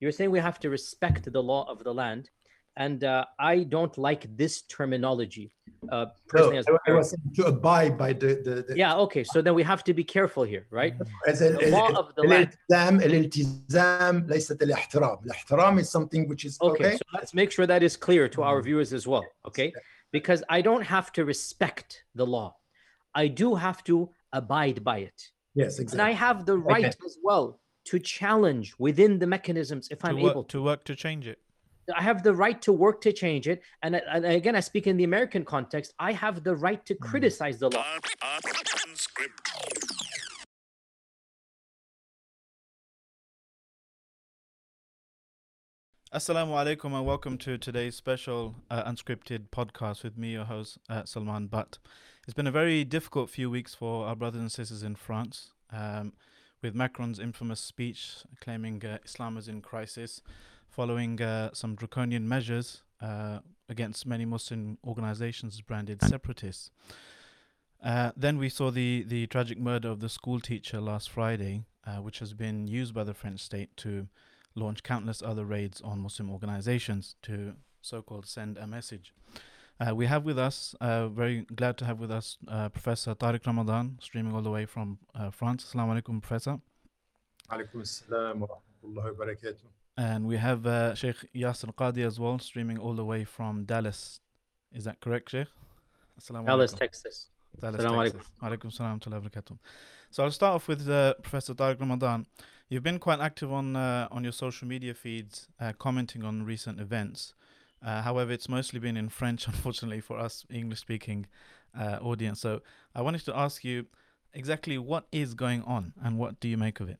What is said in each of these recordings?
You're saying we have to respect the law of the land. And uh, I don't like this terminology. Uh, personally, No, as I, I was saying to abide by the, the, the yeah, okay. So then we have to be careful here, right? as ال- the law ال- of the land. الالتزام الالتزام ليست الاحترام الاحترام is something which is Okay, okay, so let's make sure that is clear to our Mhm. viewers as well. Okay, because I don't have to respect the law, I do have to abide by it, yes and exactly I have the right as well to challenge within the mechanisms if to, I'm work, able to. to work to change it. I have the right to work to change it, and, and again, I speak in the American context. I have the right to criticize the law. Assalamu alaikum and welcome to today's special uh, unscripted podcast with me, your host, uh, Salman Butt. It's been a very difficult few weeks for our brothers and sisters in France, um, with Macron's infamous speech claiming uh, Islam is in crisis, following uh, some draconian measures uh, against many Muslim organizations branded separatists. Uh, then we saw the, the tragic murder of the school teacher last Friday, uh, which has been used by the French state to launch countless other raids on Muslim organizations to so called send a message. Uh, we have with us, uh, very glad to have with us uh, Professor Tariq Ramadan, streaming all the way from uh, France. Assalamu alaikum, Professor. Alaikum assalam wa rahmatullahi wa barakatuh. And we have uh, Sheikh Yasir Qadhi as well, streaming all the way from Dallas. Is that correct, Sheikh? Dallas, alaikum. Texas. Dallas, alaikum. Texas. Alaikum. Alaikum salam barakatuh. So I'll start off with uh, Professor Tariq Ramadan. You've been quite active on on your social media feeds, commenting on recent events. Uh, however, it's mostly been in French, unfortunately, for us English-speaking uh, audience. So I wanted to ask you exactly what is going on and what do you make of it?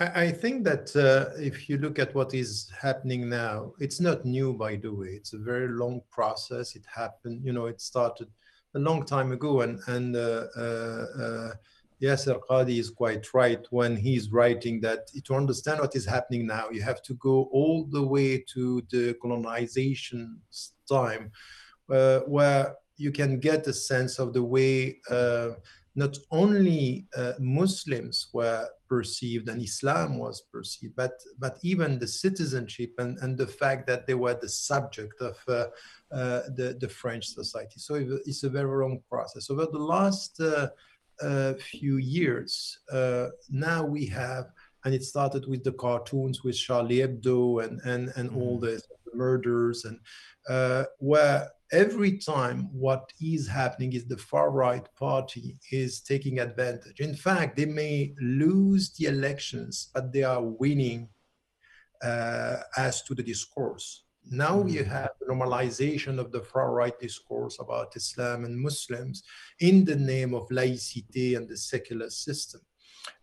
I, think that uh, if you look at what is happening now, it's not new, by the way. It's a very long process. It happened, you know, it started a long time ago, and and uh, uh, Yasir Qadhi is quite right when he's writing that to understand what is happening now, you have to go all the way to the colonization time, uh, where you can get a sense of the way uh, not only uh, Muslims were perceived and Islam was perceived, but but even the citizenship and, and the fact that they were the subject of uh, uh, the the French society. So it's a very long process. Over the last uh, few years, uh, now we have, and it started with the cartoons with Charlie Hebdo and and and all the murders and uh, where every time what is happening is the far right party is taking advantage. In fact, they may lose the elections, but they are winning uh, as to the discourse. Now you have normalization of the far right discourse about Islam and Muslims in the name of laicite and the secular system.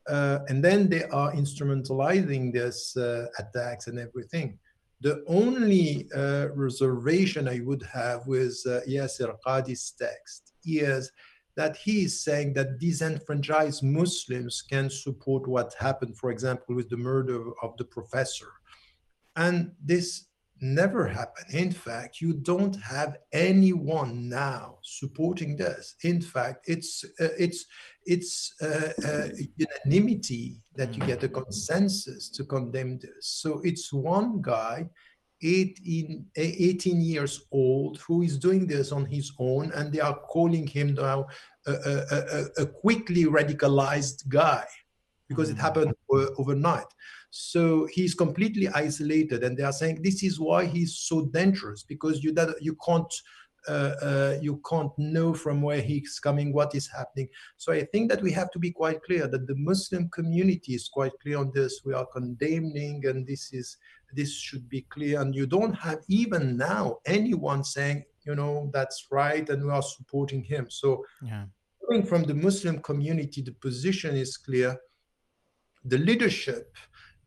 Uh, and then they are instrumentalizing this uh, attacks and everything. The only uh, reservation I would have with uh, Yasir Qadhi's text is that he is saying that disenfranchised Muslims can support what happened, for example, with the murder of the professor. And this never happened. In fact, you don't have anyone now supporting this. In fact, it's uh, it's it's uh, uh, unanimity that you get a consensus to condemn this. So it's one guy, 18, 18 years old, who is doing this on his own, and they are calling him now a, a, a, a quickly radicalized guy because it happened uh, overnight. So he's completely isolated, and they are saying this is why he's so dangerous because you that you can't uh, uh, you can't know from where he's coming, what is happening. So I think that we have to be quite clear that the Muslim community is quite clear on this. We are condemning, and this is this should be clear. And you don't have even now anyone saying, you know, that's right, and we are supporting him. So Yeah. coming from the Muslim community, the position is clear. The leadership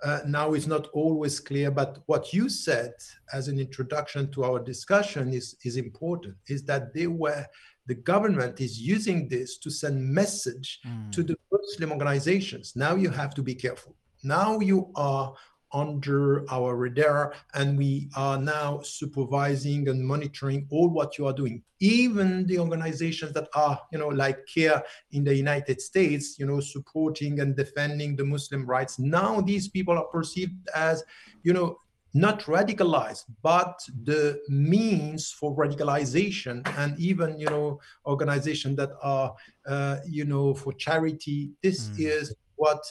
uh, now is not always clear, but what you said as an introduction to our discussion is, is important, is that they were, the government is using this to send message Mm. to the Muslim organizations. Now you have to be careful. Now you are under our radar and we are now supervising and monitoring all what you are doing. Even the organizations that are you know like CAIR in the united states you know supporting and defending the muslim rights. Now these people are perceived as you know not radicalized but the means for radicalization and even you know organizations that are uh, you know for charity. This mm. is what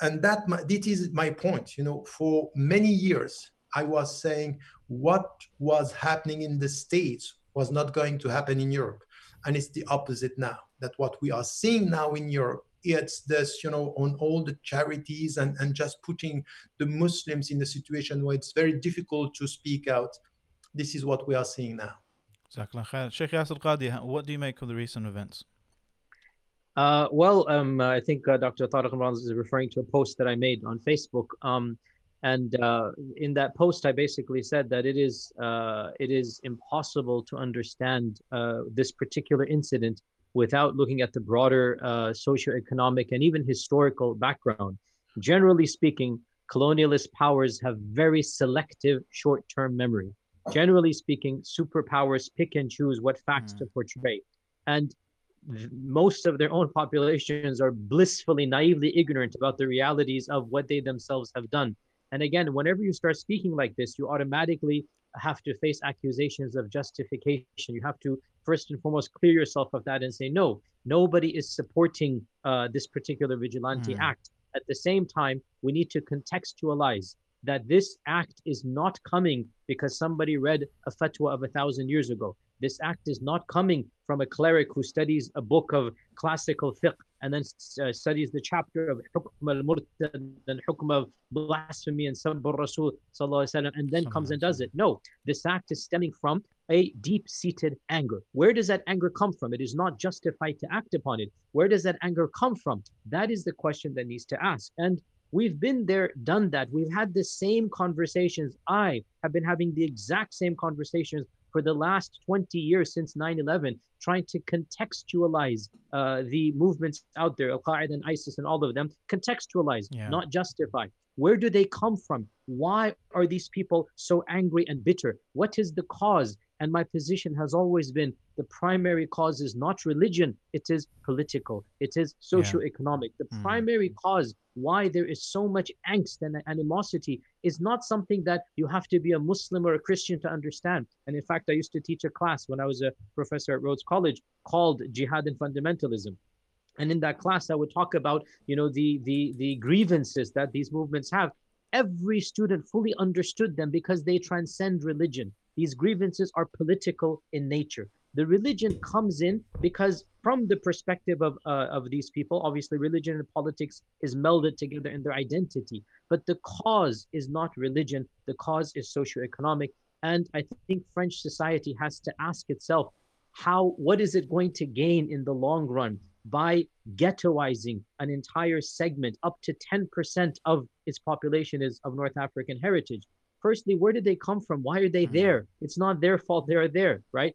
and that this is my point you know for many years i was saying what was happening in the states was not going to happen in europe. And it's the opposite now that what we are seeing now in europe it's this you know on all the charities and and just putting the muslims in a situation where it's very difficult to speak out this is what we are seeing now. Sheikh Yasir Qadhi, what do you make of the recent events? Uh, well, um, I think uh, Dr. Tariq Imran is referring to a post that I made on Facebook. Um, and uh, in that post, I basically said that it is uh, it is impossible to understand uh, this particular incident without looking at the broader uh, socioeconomic and even historical background. Generally speaking, colonialist powers have very selective short-term memory. Generally speaking, superpowers pick and choose what facts mm. to portray. And most of their own populations are blissfully, naively ignorant about the realities of what they themselves have done. And again, whenever you start speaking like this, you automatically have to face accusations of justification. You have to first and foremost clear yourself of that and say, no, nobody is supporting uh, this particular vigilante mm. act. At the same time, we need to contextualize that this act is not coming because somebody read a fatwa of a thousand years ago. This act is not coming from a cleric who studies a book of classical fiqh and then uh, studies the chapter of hukm al-murtad and hukm of blasphemy and sabb rasul and then comes and does it. No, this act is stemming from a deep-seated anger. Where does that anger come from? It is not justified to act upon it. Where does that anger come from? That is the question that needs to ask. And We've been there, done that. We've had the same conversations. I have been having the exact same conversations for the last 20 years since 9-11 trying to contextualize uh, the movements out there al-qaeda and isis and all of them contextualize yeah. not justify. Where do they come from? Why are these people so angry and bitter? What is the cause and my position has always been the primary cause is not religion, it is political, it is socio-economic. The mm. primary cause why there is so much angst and animosity is not something that you have to be a Muslim or a Christian to understand. And in fact, I used to teach a class when I was a professor at Rhodes College called Jihad and Fundamentalism and in that class i would talk about you know the the the grievances that these movements have every student fully understood them because they transcend religion these grievances are political in nature. The religion comes in because, from the perspective of, uh, of these people, obviously religion and politics is melded together in their identity. But the cause is not religion, the cause is socioeconomic. And I think French society has to ask itself how, what is it going to gain in the long run by ghettoizing an entire segment up to 10% of its population is of North African heritage firstly, where did they come from? Why are they mm-hmm. there? It's not their fault they're there, right?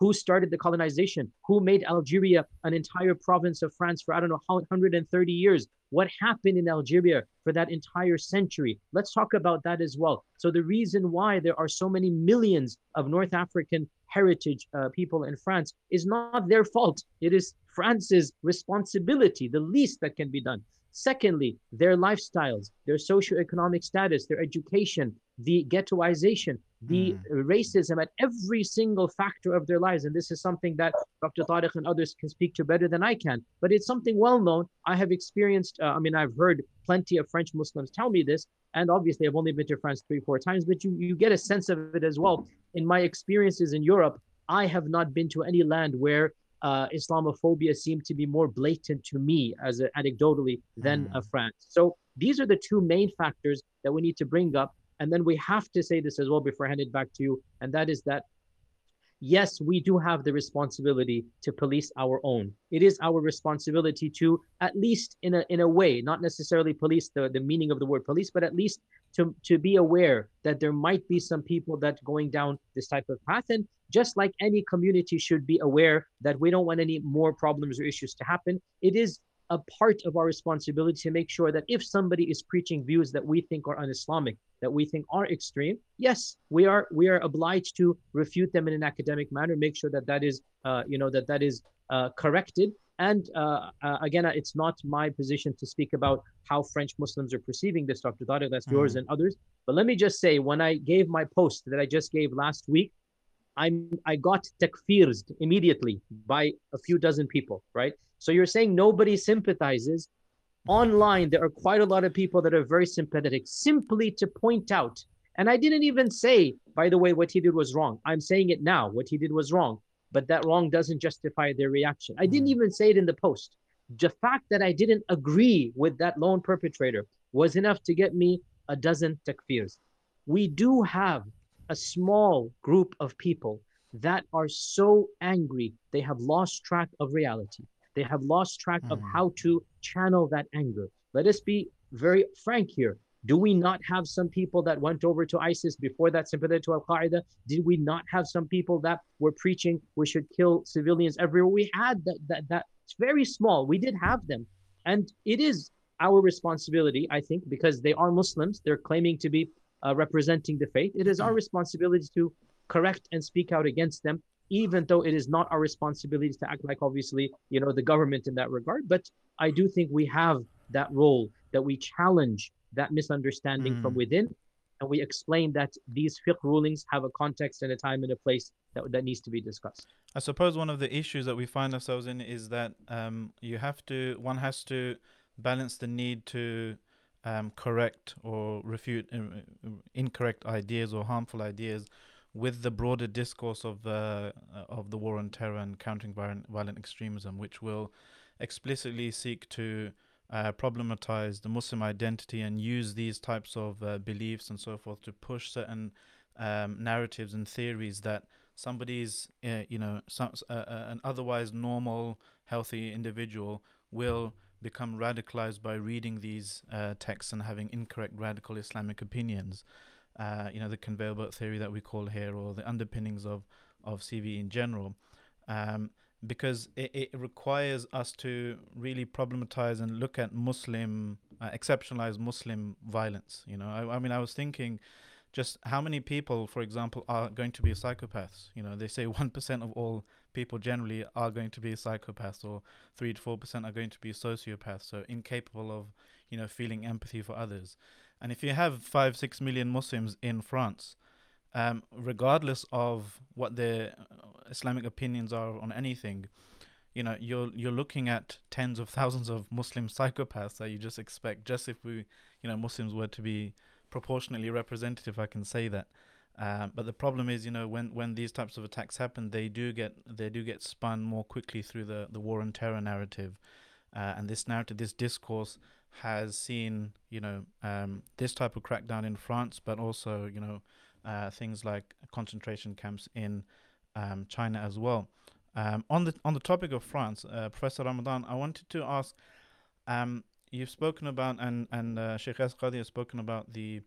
Who started the colonization? Who made Algeria an entire province of France for, I don't know, 130 years? What happened in Algeria for that entire century? Let's talk about that as well. So, the reason why there are so many millions of North African heritage uh, people in France is not their fault. It is France's responsibility, the least that can be done. Secondly, their lifestyles, their socioeconomic status, their education, the ghettoization, the mm. racism at every single factor of their lives. And this is something that Dr. Tariq and others can speak to better than I can. But it's something well known. I have experienced, uh, I mean, I've heard plenty of French Muslims tell me this. And obviously, I've only been to France three, four times, but you, you get a sense of it as well. In my experiences in Europe, I have not been to any land where uh, Islamophobia seemed to be more blatant to me as a, anecdotally than mm. France. So these are the two main factors that we need to bring up. And then we have to say this as well before I hand it back to you. And that is that, yes, we do have the responsibility to police our own. It is our responsibility to, at least in a, in a way, not necessarily police the, the meaning of the word police, but at least to, to be aware that there might be some people that going down this type of path. And just like any community should be aware that we don't want any more problems or issues to happen, it is a part of our responsibility to make sure that if somebody is preaching views that we think are un-Islamic, that we think are extreme, yes, we are we are obliged to refute them in an academic manner, make sure that that is uh, you know that that is uh, corrected. And uh, uh again, uh, it's not my position to speak about how French Muslims are perceiving this, Dr. Tariq. That's mm. yours and others. But let me just say, when I gave my post that I just gave last week, I'm I got takfirs immediately by a few dozen people, right? So you're saying nobody sympathizes. Online, there are quite a lot of people that are very sympathetic simply to point out. And I didn't even say, by the way, what he did was wrong. I'm saying it now. What he did was wrong. But that wrong doesn't justify their reaction. I didn't hmm. even say it in the post. The fact that I didn't agree with that lone perpetrator was enough to get me a dozen takfirs. We do have a small group of people that are so angry they have lost track of reality they have lost track mm. of hmm. how to channel that anger. Let us be very frank here. Do we not have some people that went over to ISIS before that sympathetic to Al Qaeda? Did we not have some people that were preaching we should kill civilians everywhere? We had that, that, that it's very small. We did have them. And it is our responsibility, I think, because they are Muslims, they're claiming to be uh, representing the faith. It is our hmm. responsibility to correct and speak out against them even though it is not our responsibility to act like obviously you know the government in that regard but i do think we have that role that we challenge that misunderstanding mm. from within and we explain that these fiqh rulings have a context and a time and a place that, that needs to be discussed i suppose one of the issues that we find ourselves in is that um, you have to one has to balance the need to um, correct or refute uh, incorrect ideas or harmful ideas with the broader discourse of uh, of the war on terror and countering violent, violent extremism, which will explicitly seek to uh, problematize the Muslim identity and use these types of uh, beliefs and so forth to push certain um, narratives and theories that somebody's, uh, you know, some, uh, uh, an otherwise normal, healthy individual will become radicalized by reading these texts and having incorrect radical Islamic opinions uh, you know, the conveyor belt theory that we call here, or the underpinnings of of CVE in general, um, because it, it requires us to really problematize and look at Muslim, uh, Muslim violence. You know, I, I mean, I was thinking just how many people, for example, are going to be psychopaths. You know, they say 1% of all people generally are going to be psychopaths, or 3 to 4% are going to be sociopaths, so incapable of, you know, feeling empathy for others. And if you have five, six million Muslims in France, um, regardless of what their Islamic opinions are on anything, you know, you're you're looking at tens of thousands of Muslim psychopaths that you just expect. Just if we, you know, Muslims were to be proportionately representative, I can say that. Um, but the problem is, you know, when, when these types of attacks happen, they do get they do get spun more quickly through the, the war on terror narrative, uh, and this narrative, this discourse, has seen you know um, this type of crackdown in France, but also you know uh, things like concentration camps in um, China as well. Um, on the on the topic of France, uh, Professor Ramadan, I wanted to ask. Um, you've spoken about and and uh, Sheikh Yasir Qadhi has spoken about the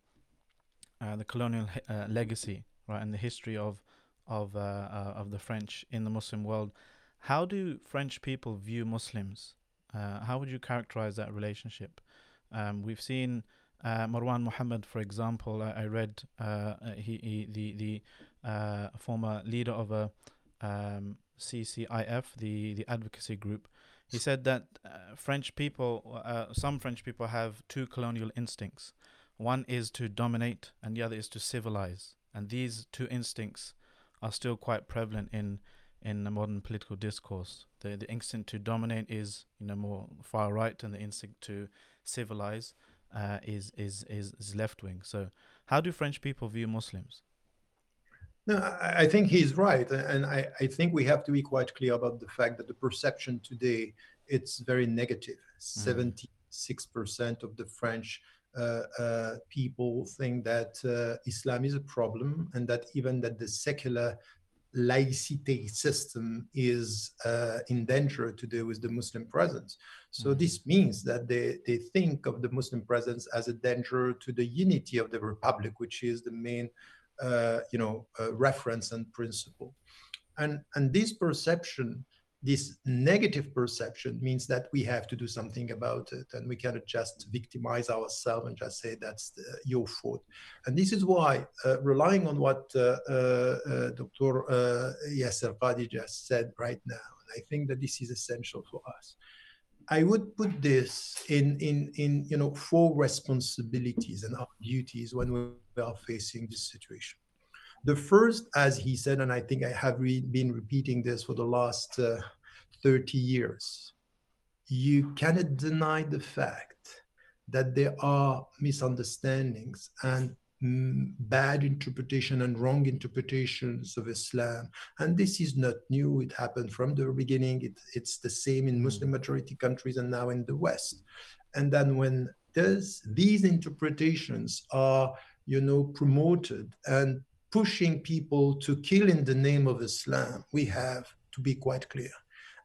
uh, the colonial uh, legacy, right, and the history of of uh, of the French in the Muslim world. How do French people view Muslims? Uh, how would you characterize that relationship? Um, we've seen uh, Marwan Muhammad, for example. I, I read uh, uh he, he, the the uh, former leader of a um, CCIF, the the advocacy group. He said that uh, French people, some French people, have two colonial instincts. One is to dominate, and the other is to civilize. And these two instincts are still quite prevalent in in the modern political discourse. The the instinct to dominate is you know more far right, and the instinct to civilize uh, is, is is is left wing. So, how do French people view Muslims? No, I think he's right, and I, I think we have to be quite clear about the fact that the perception today it's very negative. Mm. Seventy-six percent of the French people think that uh, Islam is a problem, and that even that the secular laicite system is uh, in danger today with the Muslim presence. So mm-hmm. this means that they, they think of the Muslim presence as a danger to the unity of the republic, which is the main, uh, you know, uh, reference and principle. And, and this perception this negative perception means that we have to do something about it and we cannot just victimize ourselves and just say that's the, your fault. And this is why uh, relying on what uh, uh, uh dr uh, yasir qadhi just said right now i think that this is essential for us. I would put this in in in you know four responsibilities and our duties when we are facing this situation the first, as he said, and I think I have re been repeating this for the last uh, 30 years, you cannot deny the fact that there are misunderstandings and mm, bad interpretation and wrong interpretations of Islam. And this is not new. It happened from the beginning. It, it's the same in Muslim majority countries and now in the West. And then when this, these interpretations are, you know, promoted and pushing people to kill in the name of Islam, we have to be quite clear.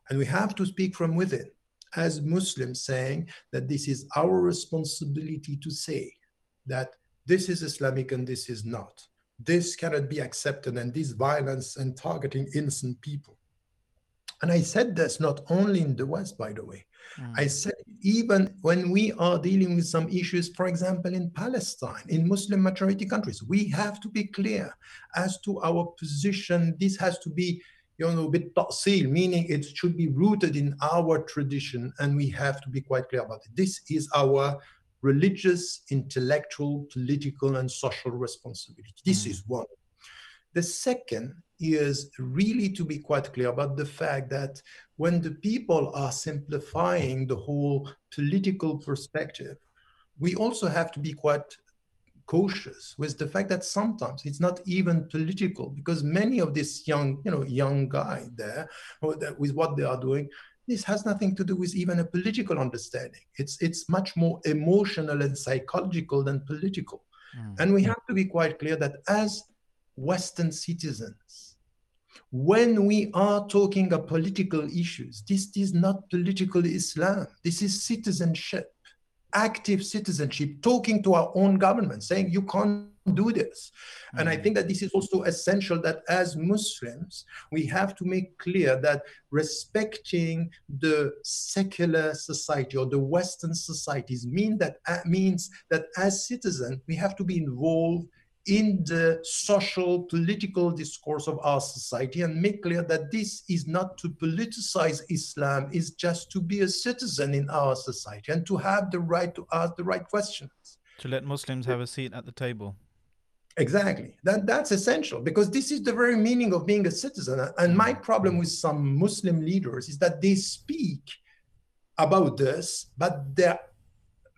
And we have to speak from within as Muslims, saying that this is our responsibility to say that this is Islamic and this is not. This cannot be accepted, and this violence and targeting innocent people. And I said this not only in the West, by the way. Mm. I said even when we are dealing with some issues, for example, in Palestine, in Muslim majority countries, we have to be clear as to our position. This has to be, you know, a bit ta'sil, meaning it should be rooted in our tradition, and we have to be quite clear about it. This is our religious, intellectual, political, and social responsibility. This mm. is one. The second is really to be quite clear about the fact that when the people are simplifying the whole political perspective, we also have to be quite cautious with the fact that sometimes it's not even political because many of this young you know young guy there with what they are doing this has nothing to do with even a political understanding. It's it's much more emotional and psychological than political. Mm. and we have to be quite clear that as western citizens when we are talking of political issues, this is not political Islam. This is citizenship, active citizenship, talking to our own government, saying you can't do this. Mm-hmm. And I mm. think that this is also essential that as Muslims, we have to make clear that respecting the secular society or the Western societies mean that uh, means that as citizens, we have to be involved in the social political discourse of our society and make clear that this is not to politicize Islam, is just to be a citizen in our society and to have the right to ask the right questions. To let Muslims have a seat at the table. Exactly. That, that's essential because this is the very meaning of being a citizen. And my problem with some Muslim leaders is that they speak about this, but they're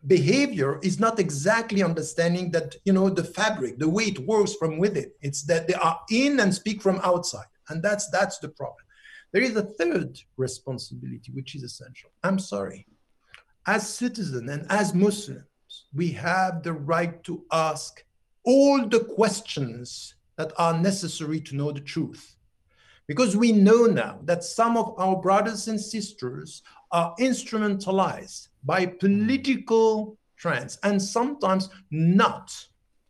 behavior is not exactly understanding that you know the fabric the way it works from within. It's that they are in and speak from outside. And that's that's the problem. There is a third responsibility which is essential. I'm sorry. As citizens and as muslims we have the right to ask all the questions that are necessary to know the truth. Because we know now that some of our brothers and sisters are instrumentalized by political trends and sometimes not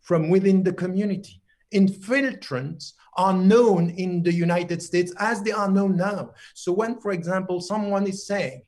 from within the community. Infiltrants are known in the United States as they are known now. So when, for example, someone is saying,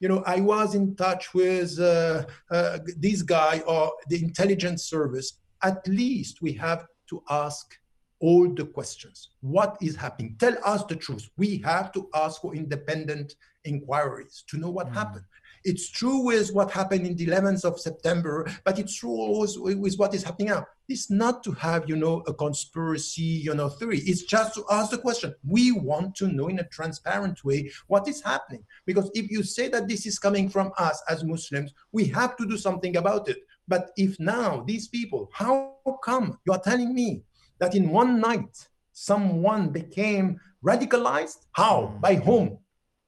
you know, I was in touch with uh, uh, this guy or the intelligence service, at least we have to ask all the questions. What is happening? Tell us the truth. We have to ask for independent inquiries to know what mm. happened. It's true with what happened in the 11th of September, but it's true also with what is happening now. It's not to have, you know, a conspiracy, you know, theory. It's just to ask the question. We want to know in a transparent way what is happening. Because if you say that this is coming from us as Muslims, we have to do something about it. But if now these people, how come you are telling me that in one night someone became radicalized? How? Hmm. By whom?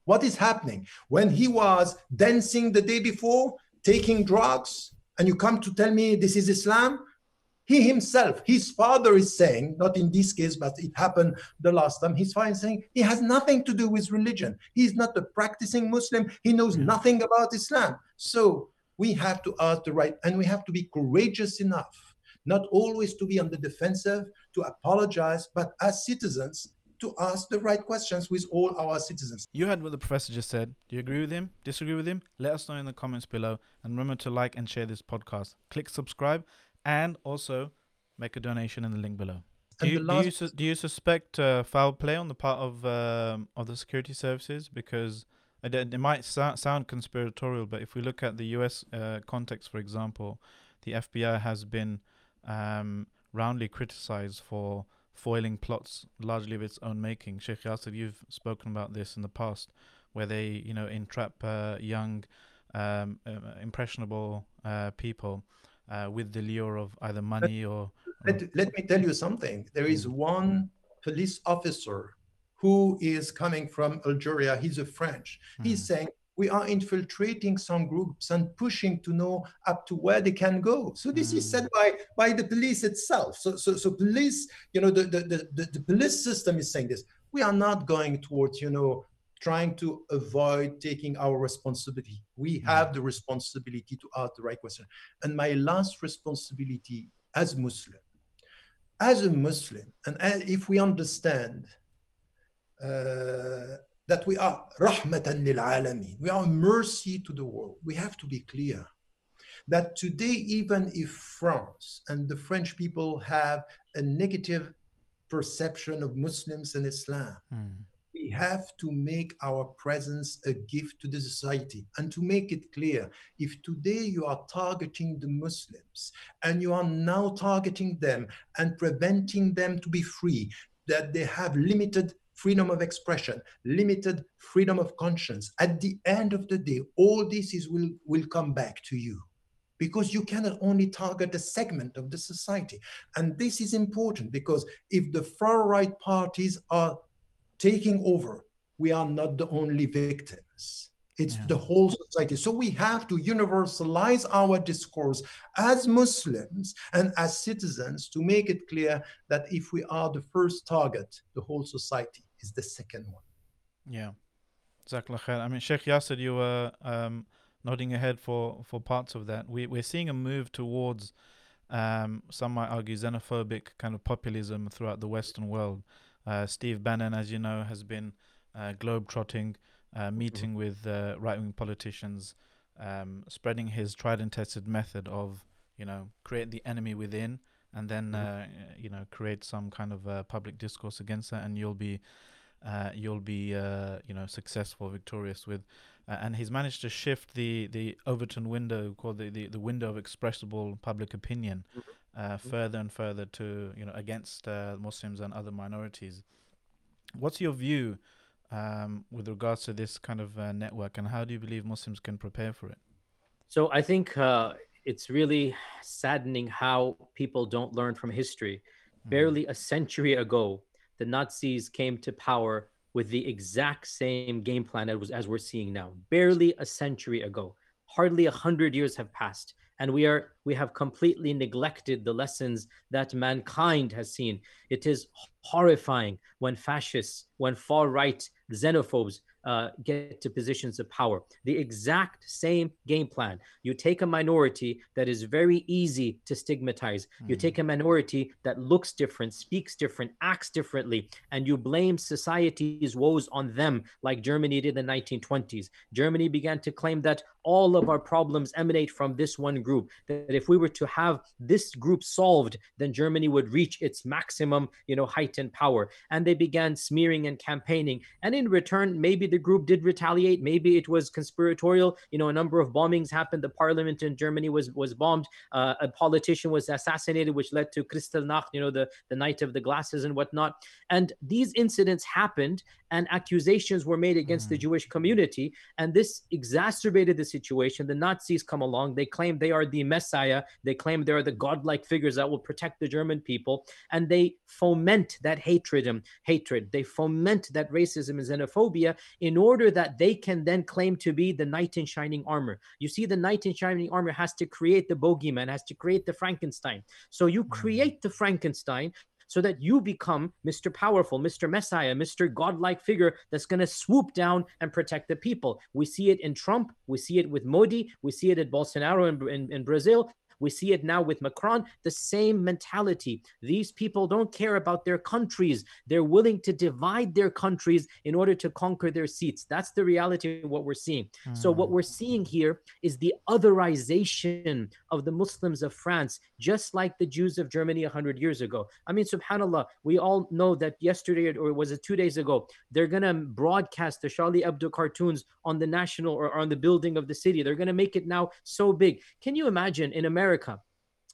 What is happening? When he was dancing the day before, taking drugs, and you come to tell me this is Islam? He himself, his father is saying, not in this case, but it happened the last time, his father is saying he has nothing to do with religion. He's not a practicing Muslim. He knows nothing about Islam. So we have to ask the right, and we have to be courageous enough, not always to be on the defensive, to apologize, but as citizens, to ask the right questions with all our citizens. You heard what the professor just said. Do you agree with him? Disagree with him? Let us know in the comments below. And remember to like and share this podcast. Click subscribe and also make a donation in the link below. Do you, the do, you, last- sus- do you suspect uh, foul play on the part of um, of the security services? Because it, it might so- sound conspiratorial, but if we look at the U.S. Uh, context, for example, the FBI has been um, roundly criticized for foiling plots largely of its own making. Sheikh Yasir, you've spoken about this in the past, where they, you know, entrap uh, young, um, uh, impressionable uh, people uh, with the lure of either money or. Let, let me tell you something. There is one police officer who is coming from Algeria. He's a French. He's saying, we are infiltrating some groups and pushing to know up to where they can go. So this is said by, by the police itself. So, so, so police, you know, the, the, the, the, the police system is saying this. We are not going towards, you know, trying to avoid taking our responsibility. We have the responsibility to ask the right question. And my last responsibility as Muslim, as a Muslim, and as- if we understand uh, that we are rahmatan lil alamin, we are mercy to the world, we have to be clear that today, even if France and the French people have a negative perception of Muslims and Islam, Hmm. we have to make our presence a gift to the society. And to make it clear if today you are targeting the muslims and you are now targeting them and preventing them to be free that they have limited freedom of expression limited freedom of conscience at the end of the day all this is will will come back to you because you cannot only target a segment of the society and this is important because if the far right parties are taking over, we are not the only victims. It's Yeah. the whole society. So we have to universalize our discourse as Muslims and as citizens to make it clear that if we are the first target, the whole society is the second one. Yeah. Jazakallah khair. I mean, Sheikh Yasir, you were um, nodding ahead for, for parts of that. We, we're seeing a move towards, um, some might argue, xenophobic kind of populism throughout the Western world. Uh, Steve Bannon, as you know, has been uh, globe-trotting, uh, meeting with uh, right-wing politicians, um, spreading his tried and tested method of, you know, create the enemy within and then, uh, you know, create some kind of uh, public discourse against that, and you'll be uh, you'll be uh, you know successful, victorious with. Uh, and he's managed to shift the the Overton window, called the, the, the window of expressible public opinion, uh, further and further to you know against uh, Muslims and other minorities. What's your view um, with regards to this kind of uh, network, and how do you believe Muslims can prepare for it? So I think uh, it's really saddening how people don't learn from history. Hmm. Barely a century ago, the Nazis came to power with the exact same game plan as, as we're seeing now. Barely a century ago, hardly a hundred years have passed, and we are we have completely neglected the lessons that mankind has seen. It is horrifying when fascists, when far right xenophobes uh, get to positions of power. The exact same game plan. You take a minority that is very easy to stigmatize. You take a minority that looks different, speaks different, acts differently, and you blame society's woes on them, like Germany did in the 1920s. Germany began to claim that all of our problems emanate from this one group. That if we were to have this group solved, then Germany would reach its maximum, you know, height and power. And they began smearing and campaigning. And in return, maybe the group did retaliate. Maybe it was conspiratorial. You know, a number of bombings happened. The parliament in Germany was was bombed. Uh, a politician was assassinated, which led to Kristallnacht, you know, the, the night of the glasses and whatnot. And these incidents happened, and accusations were made against the Jewish community. And this exacerbated the situation. The Nazis come along. They claim they are the Messiah. They claim they are the godlike figures that will protect the German people. And they foment that hatred and hatred. They foment that racism and xenophobia in order that they can then claim to be the knight in shining armor. You see, the knight in shining armor has to create the bogeyman, has to create the Frankenstein. So you mm. create the Frankenstein so that you become Mr. Powerful, Mr. Messiah, Mr. Godlike figure that's going to swoop down and protect the people. We see it in Trump, we see it with Modi, we see it at Bolsonaro in, in, in Brazil. We see it now with Macron, the same mentality. These people don't care about their countries. They're willing to divide their countries in order to conquer their seats. That's the reality of what we're seeing. Mm. So, what hmm. we're seeing here is the otherization of the Muslims of France, just like the Jews of Germany 100 years ago. I mean, subhanAllah, we all know that yesterday or was it two days ago, they're going to broadcast the Charlie Hebdo cartoons on the national or on the building of the city. They're going to make it now so big. Can you imagine in America? America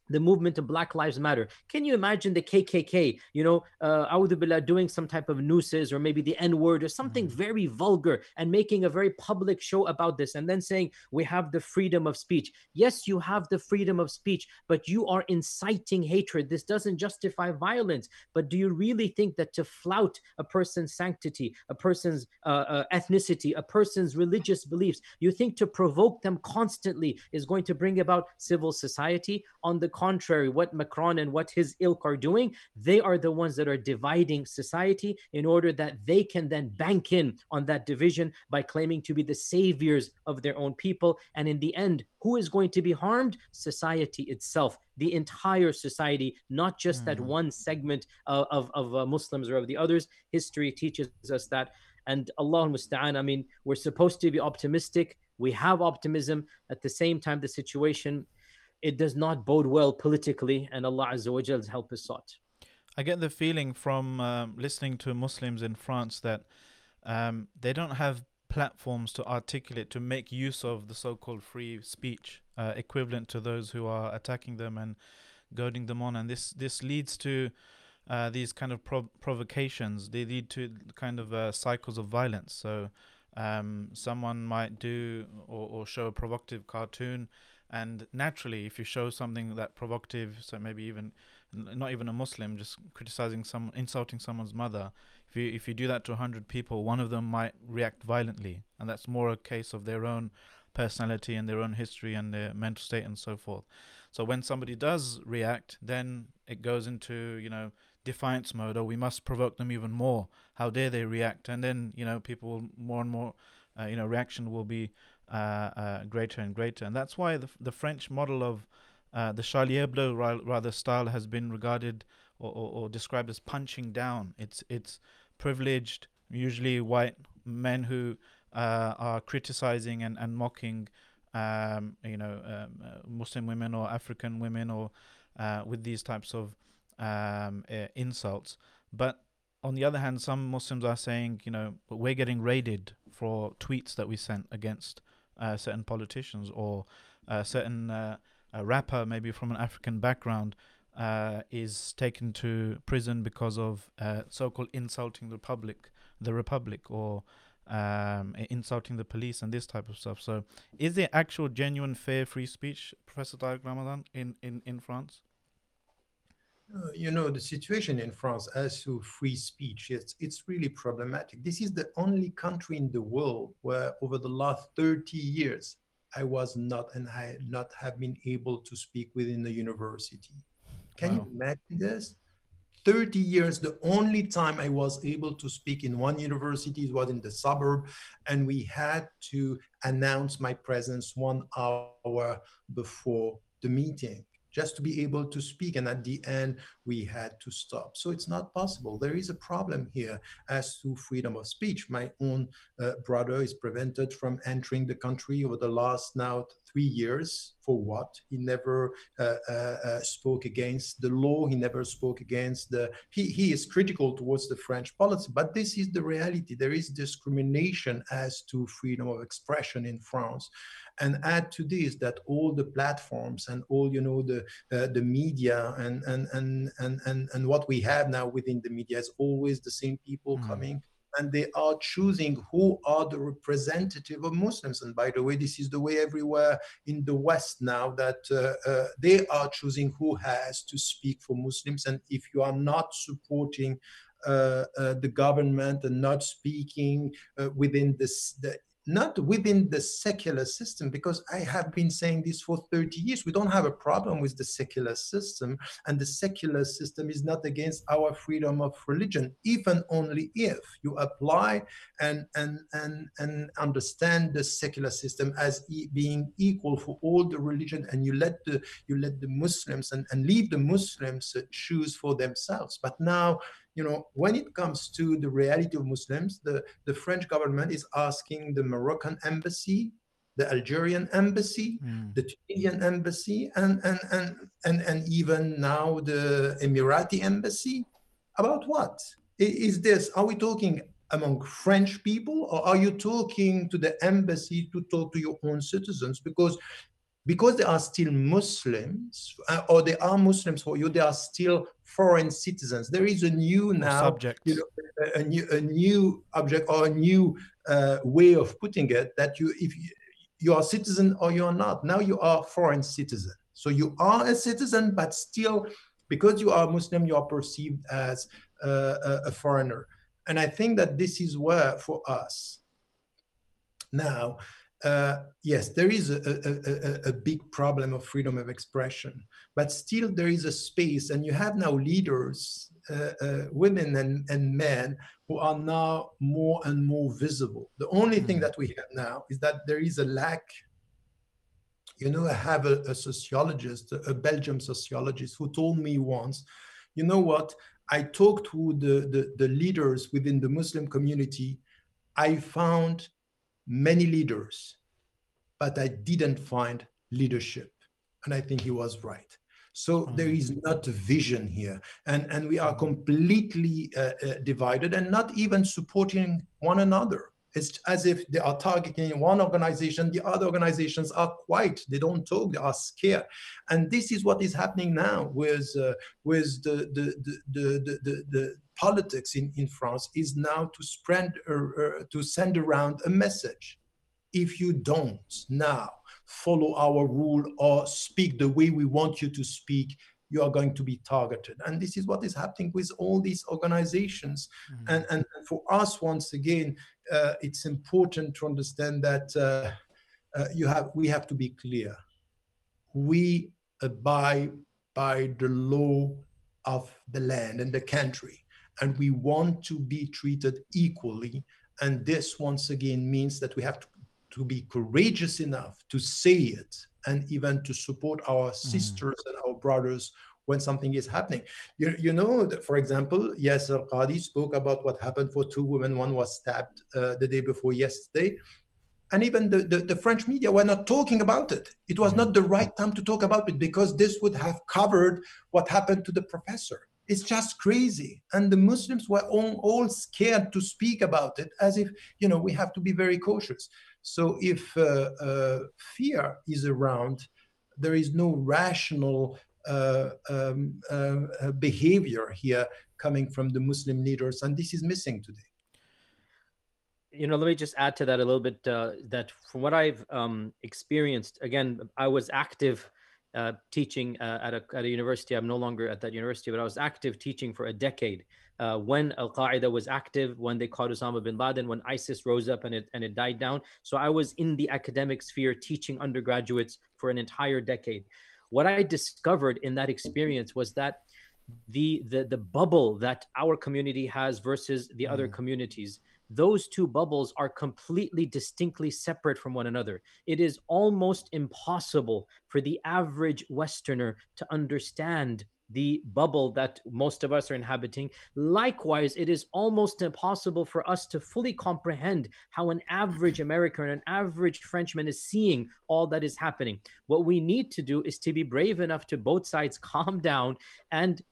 the movement of Black Lives Matter. Can you imagine the KKK, you know, uh, doing some type of nooses or maybe the N word or something mm-hmm. very vulgar and making a very public show about this and then saying, we have the freedom of speech. Yes, you have the freedom of speech, but you are inciting hatred. This doesn't justify violence. But do you really think that to flout a person's sanctity, a person's uh, uh, ethnicity, a person's religious beliefs, you think to provoke them constantly is going to bring about civil society? On the contrary, what Macron and what his ilk are doing, they are the ones that are dividing society in order that they can then bank in on that division by claiming to be the saviors of their own people. And in the end, who is going to be harmed? Society itself, the entire society, not just mm. that one segment of, of, of uh, Muslims or of the others. History teaches us that. And Allah musta'an, I mean, we're supposed to be optimistic. We have optimism. At the same time, the situation it does not bode well politically, and Allah Azza wa Jall's help is sought. I get the feeling from um, listening to Muslims in France that um, they don't have platforms to articulate to make use of the so-called free speech uh, equivalent to those who are attacking them and goading them on, and this this leads to uh, these kind of prov- provocations. They lead to kind of uh, cycles of violence. So um, someone might do or, or show a provocative cartoon and naturally, if you show something that provocative, so maybe even not even a Muslim, just criticizing some, insulting someone's mother, if you if you do that to hundred people, one of them might react violently, and that's more a case of their own personality and their own history and their mental state and so forth. So when somebody does react, then it goes into you know defiance mode, or we must provoke them even more. How dare they react? And then you know people will more and more, uh, you know, reaction will be greater and greater. And that's why the, the French model of uh, the Charlie Hebdo rather style has been regarded or, or, or, described as punching down. It's it's privileged, usually white men who uh, are criticizing and, and mocking, um, you know, um, uh, Muslim women or African women or uh, with these types of um, insults. But on the other hand, some Muslims are saying, you know, we're getting raided for tweets that we sent against uh, certain politicians or a certain uh, a rapper, maybe from an African background, uh, is taken to prison because of uh, so-called insulting the public, the republic, or um, insulting the police and this type of stuff. So, is there actual, genuine, fair, free speech, Professor Tariq Ramadan, in in in France? Uh, you know the situation in France as to free speech it's it's really problematic. This is the only country in the world where over the last 30 years i was not and i not have been able to speak within the university. Can wow. you imagine this? 30 years the only time i was able to speak in one university was in the suburb and we had to announce my presence one hour before the meeting just to be able to speak. And at the end, we had to stop. So it's not possible. There is a problem here as to freedom of speech. My own uh, brother is prevented from entering the country over the last now three years. For what? He never uh, uh, uh, spoke against the law. He never spoke against the. He, he is critical towards the French policy, but this is the reality. There is discrimination as to freedom of expression in France and add to this that all the platforms and all you know the uh, the media and, and and and and and what we have now within the media is always the same people mm. coming and they are choosing who are the representative of Muslims. And by the way, this is the way everywhere in the West now that uh, uh, they are choosing who has to speak for Muslims. And if you are not supporting uh, uh the government and not speaking uh, within this, the not within the secular system, because I have been saying this for 30 years. We don't have a problem with the secular system, and the secular system is not against our freedom of religion, even only if you apply and and and and understand the secular system as e- being equal for all the religion, and you let the you let the Muslims and, and leave the Muslims uh, choose for themselves. But now you know, when it comes to the reality of Muslims, the, the French government is asking the Moroccan embassy, the Algerian embassy, mm. the Tunisian embassy, and, and, and, and, and even now the Emirati embassy about what? Is this, are we talking among French people or are you talking to the embassy to talk to your own citizens? Because because they are still Muslims, uh, or they are Muslims for you, they are still foreign citizens. There is a new now, subject. you know, a, a, new a new object or a new uh, way of putting it that you, if you, you are citizen or you are not, now you are foreign citizen. So you are a citizen, but still, because you are Muslim, you are perceived as uh, a, a foreigner. And I think that this is where for us now uh, yes, there is a, a, a, a, big problem of freedom of expression, but still there is a space, and you have now leaders, uh, uh, women and, and men, who are now more and more visible. The only mm. thing hmm. that we have now is that there is a lack. You know, I have a, sociologist, a Belgian sociologist, who told me once, you know what? I talked to the, the, the leaders within the Muslim community. I found many leaders, but I didn't find leadership. And I think he was right. So mm. there is not a vision here, and and we are completely uh, uh, divided and not even supporting one another. It's as if they are targeting one organization, the other organizations are quiet. They don't talk. They are scared, and this is what is happening now with uh, with the the, the the the the politics in in France is now to spread uh, uh, to send around a message. If you don't now follow our rule or speak the way we want you to speak, you are going to be targeted. And this is what is happening with all these organizations. Mm-hmm. And, and for us, once again, uh, it's important to understand that uh, uh, you have we have to be clear. We abide by the law of the land and the country, and we want to be treated equally. And this, once again, means that we have to to be courageous enough to say it and even to support our mm. sisters mm. and our brothers when something is happening. You, you know, for example, Yasir Qadhi spoke about what happened for two women. One was stabbed uh, the day before yesterday. And even the, the, the, French media were not talking about it. It was not the right time to talk about it because this would have covered what happened to the professor. It's just crazy. And the Muslims were all, all scared to speak about it as if, you know, we have to be very cautious. So if uh, uh, fear is around, there is no rational uh, um, uh, behavior here coming from the Muslim leaders, and this is missing today. You know, let me just add to that a little bit. Uh, that from what I've um, experienced, again, I was active uh, teaching at a at a university. I'm no longer at that university, but I was active teaching for a decade uh, when Al Qaeda was active, when they caught Osama bin Laden, when ISIS rose up and it and it died down. So I was in the academic sphere teaching undergraduates for an entire decade. What I discovered in that experience was that the the the bubble that our community has versus the mm. other communities those two bubbles are completely distinctly separate from one another. It is almost impossible for the average Westerner to understand the bubble that most of us are inhabiting. Likewise, it is almost impossible for us to fully comprehend how an average American, an average Frenchman is seeing all that is happening. What we need to do is to be brave enough to both sides calm down and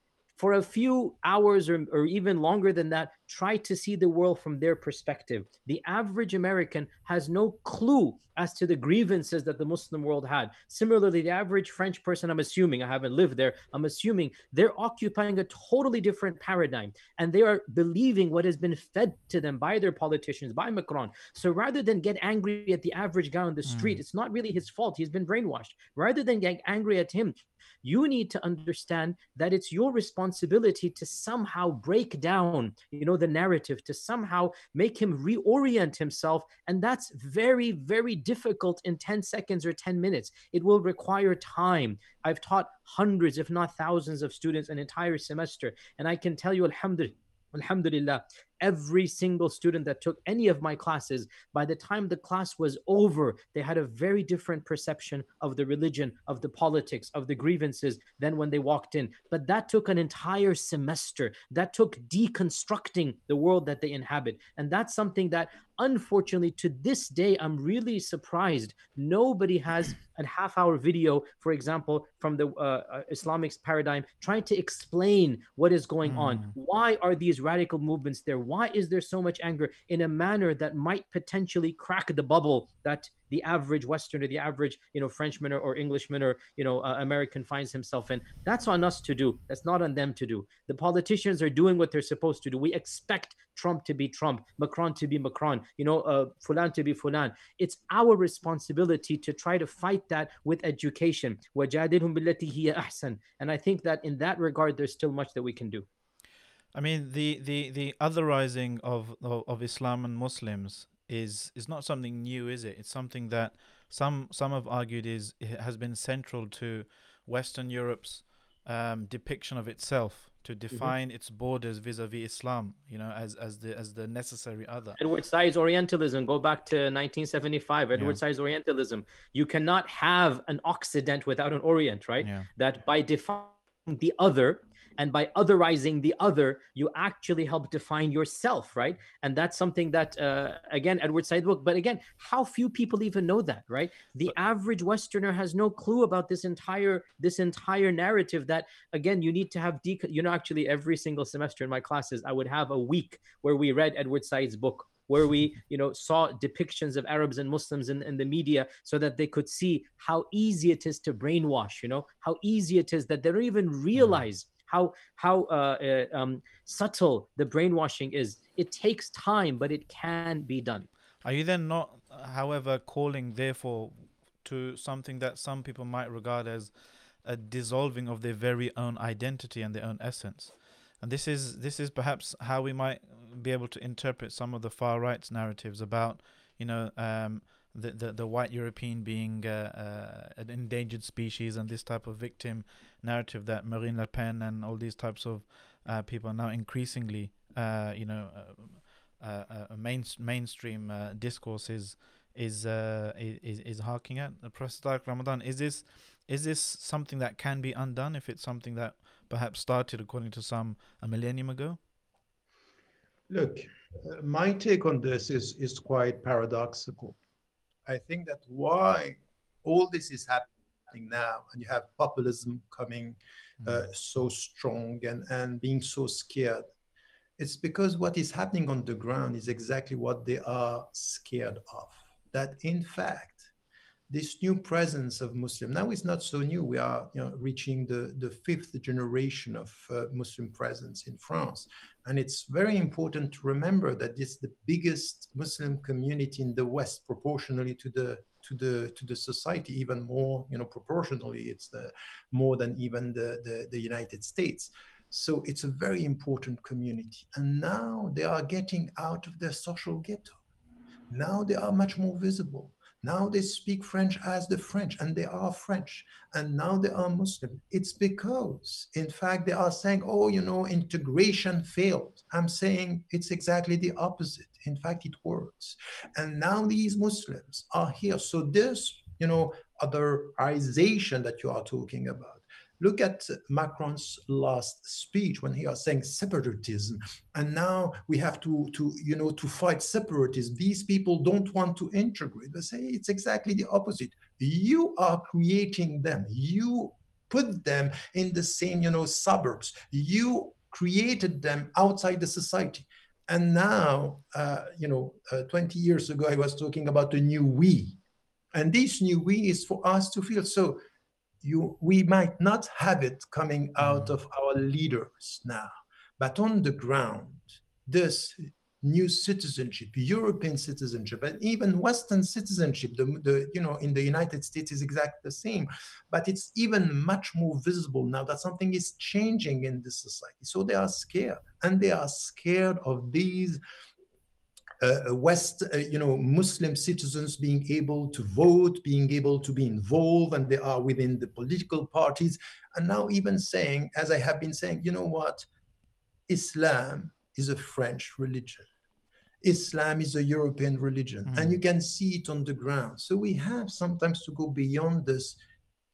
for a few hours or, or even longer than that, try to see the world from their perspective. The average American has no clue as to the grievances that the Muslim world had. Similarly, the average French person, I'm assuming, I haven't lived there, I'm assuming they're occupying a totally different paradigm and they are believing what has been fed to them by their politicians, by Macron. So rather than get angry at the average guy on the street, mm. it's not really his fault. He's been brainwashed. Rather than get angry at him, you need to understand that it's your responsibility to somehow break down, you know, the narrative, to somehow make him reorient himself. And that's very, very difficult in 10 seconds or 10 minutes. It will require time. I've taught hundreds, if not thousands, of students an entire semester. And I can tell you, Alhamdulillah, Alhamdulillah, every single student that took any of my classes, by the time the class was over, they had a very different perception of the religion, of the politics, of the grievances than when they walked in. But that took an entire semester. That took deconstructing the world that they inhabit. And that's something that unfortunately to this day i'm really surprised nobody has a half hour video for example from the uh, uh islamic paradigm trying to explain what is going mm. on hmm. why are these radical movements there why is there so much anger in a manner that might potentially crack the bubble that the average Westerner, the average you know Frenchman or, or Englishman or you know uh, American finds himself in? That's on us to do. That's not on them to do. The politicians are doing what they're supposed to do. We expect Trump to be Trump, Macron to be Macron, you know, uh, Fulan to be Fulan. It's our responsibility to try to fight that with education. And I think that in that regard, there's still much that we can do. I mean, the, the, the otherizing of, of, of Islam and Muslims is is not something new, is it? It's something that some some have argued is has been central to Western Europe's um, depiction of itself to mm-hmm. define mm-hmm. its borders vis-a-vis Islam, you know, as as the as the necessary other. Edward Said's Orientalism. Go back to 1975. Edward yeah. Said's Orientalism. You cannot have an Occident without an Orient, right? Yeah. That by defining the other and by otherizing the other you actually help define yourself right? And that's something that uh, again edward said book but again how few people even know that right? The average westerner has no clue about this entire this entire narrative that again you need to have de- you know actually every single semester in my classes i would have a week where we read edward said's book where we you know saw depictions of arabs and muslims in, in the media so that they could see how easy it is to brainwash you know? How easy it is that they don't even mm-hmm. How how uh, uh, um, subtle the brainwashing is. It takes time, but it can be done. Are you then not, however, calling therefore to something that some people might regard as a dissolving of their very own identity and their own essence? And this is this is perhaps how we might be able to interpret some of the far right's narratives about, you know, um, the, the, the white European being uh, uh, an endangered species and this type of victim narrative that Marine Le Pen and all these types of uh, people are now increasingly, uh, you know, uh, uh, main, mainstream discourse is is, is is harking at. Professor Ramadan, is this is this something that can be undone if it's something that perhaps started, according to some, a millennium ago? Look, my take on this is is quite paradoxical I think that why all this is happening now, and you have populism coming uh, mm. so strong and, and being so scared, it's because what is happening on the ground is exactly what they are scared of. That in fact, this new presence of Muslim now is not so new. We are you know, reaching the, the fifth generation of uh, Muslim presence in France. And it's very important to remember that is the biggest Muslim community in the West proportionally to the to the to the society, even more, you know, proportionally, it's the more than even the, the, the United States. So it's a very important community. And now they are getting out of their social ghetto. Now they are much more visible now they speak French as the French, and they are French, and now they are Muslim. It's because, in fact, they are saying, oh, you know, integration failed. I'm saying it's exactly the opposite. In fact, it works. And now these Muslims are here. So this, you know, otherization that you are talking about Look at Macron's last speech when he was saying separatism, and now we have to, to you know, to fight separatism. These people don't want to integrate. They say it's exactly the opposite. You are creating them. You put them in the same, you know, suburbs. You created them outside the society. And now, uh, you know, uh, 20 years ago, I was talking about the new we. And this new we is for us to feel. So you, we might not have it coming out mm. of our leaders now, but on the ground, this new citizenship, European citizenship, and even Western citizenship. The, the, you know in the United States is exactly the same, but it's even much more visible now that something is changing in this society. So they are scared, and they are scared of these. Uh, West, uh, you know, Muslim citizens being able to vote, being able to be involved, and they are within the political parties, and now even saying, as I have been saying, you know what, Islam is a French religion. Islam is a European religion, mm. and you can see it on the ground. So we have sometimes to go beyond this,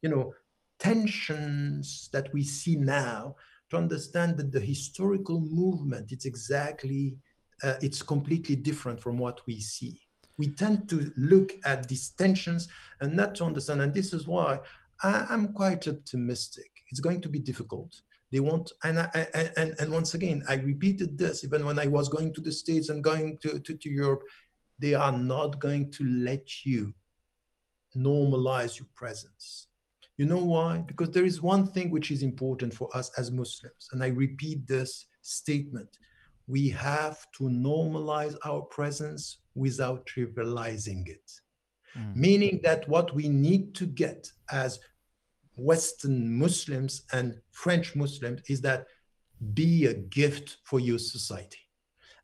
you know, tensions that we see now to understand that the historical movement it's exactly uh, it's completely different from what we see. We tend to look at these tensions and not to understand, and this is why I, I'm quite optimistic. It's going to be difficult they want, and, I, and, and once again, I repeated this even when I was going to the States and going to, to, to Europe, they are not going to let you normalize your presence. You know why? Because there is one thing which is important for us as Muslims, and I repeat this statement. We have to normalize our presence without trivializing it. Mm. Meaning that what we need to get as Western Muslims and French Muslims is that be a gift for your society.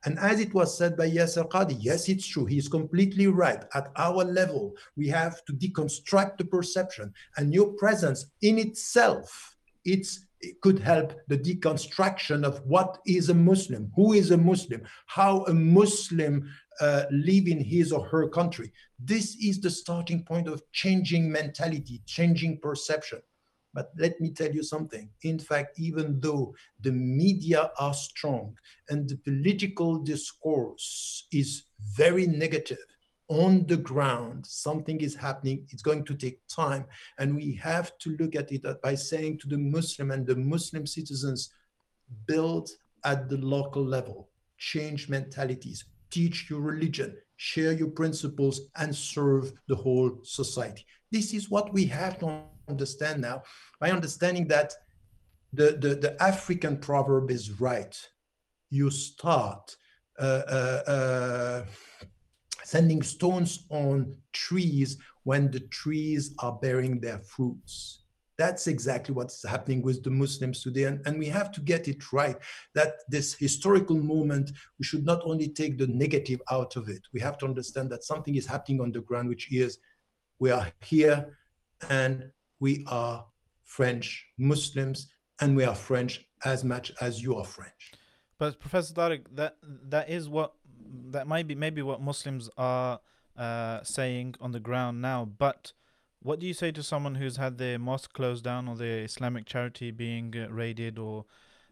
And as it was said by Yasir Qadhi, yes, it's true. He's completely right. At our level, we have to deconstruct the perception. And your presence in itself, it's, it could help the deconstruction of what is a Muslim, who is a Muslim, how a Muslim uh, live in his or her country. This is the starting point of changing mentality, changing perception. But let me tell you something. In fact, even though the media are strong and the political discourse is very negative, on the ground, something is happening. It's going to take time. And we have to look at it by saying to the Muslim and the Muslim citizens, build at the local level, change mentalities, teach your religion, share your principles, and serve the whole society. This is what we have to understand now by understanding that the, the, the African proverb is right. You start uh, uh, uh, sending stones on trees when the trees are bearing their fruits. That's exactly what's happening with the Muslims today. And, and we have to get it right that this historical moment, we should not only take the negative out of it, we have to understand that something is happening on the ground, which is we are here and we are French Muslims and we are French as much as you are French. But Professor Tariq, that that is what that might be maybe what Muslims are uh, saying on the ground now. But what do you say to someone who's had their mosque closed down or their Islamic charity being uh, raided or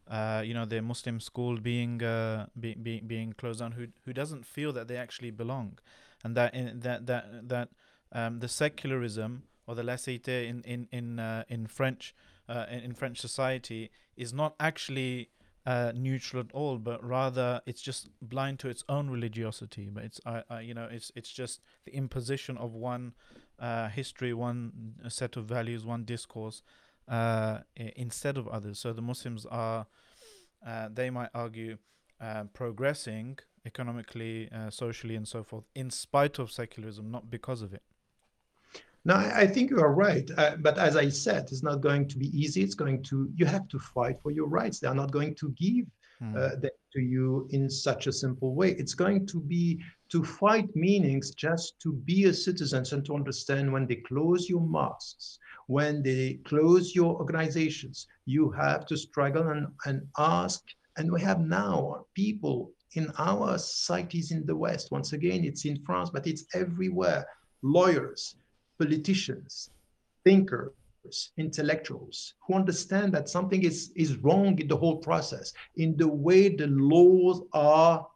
uh, you know their Muslim school being uh, be, be, being closed down who who doesn't feel that they actually belong and that in, that that that um, the secularism or the laicité in in in uh, in French uh, in, in, French society is not actually uh, neutral at all, but rather it's just blind to its own religiosity. But it's I, you know it's it's just the imposition of one uh, history, one set of values, one discourse uh, instead of others. So the Muslims are, uh, they might argue, uh, progressing economically, uh, socially, and so forth, in spite of secularism, not because of it. No, I think you are right. Uh, but as I said, it's not going to be easy. It's going to, you have to fight for your rights. They are not going to give mm. uh, them to you in such a simple way. It's going to be to fight meanings just to be a citizen and to understand when they close your mosques, when they close your organizations, you have to struggle and, and ask. And we have now people in our societies in the West, once again, it's in France, but it's everywhere, lawyers, politicians, thinkers, intellectuals who understand that something is, is wrong in the whole process, in the way the laws are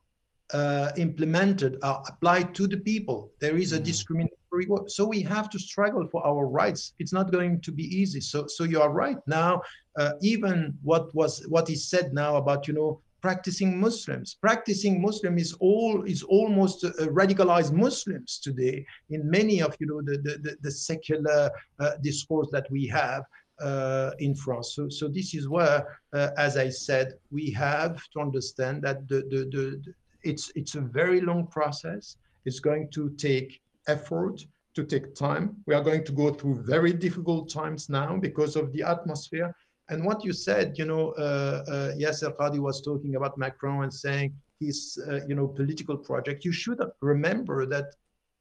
uh, implemented, are applied to the people. There is a mm. discriminatory work. So we have to struggle for our rights. It's not going to be easy. So, so you are right. Now, uh, even what was what is said now about you know practicing Muslims. Practicing Muslim is all is almost uh, radicalized Muslims today in many of you know the the, the secular uh, discourse that we have uh, in France. So so this is where, uh, as I said, we have to understand that the the, the, the it's it's a very long process. It's going to take effort, to take time. We are going to go through very difficult times now because of the atmosphere. And what you said, you know, uh, uh, Yasir Qadhi was talking about Macron and saying his, uh, you know, political project. You should remember that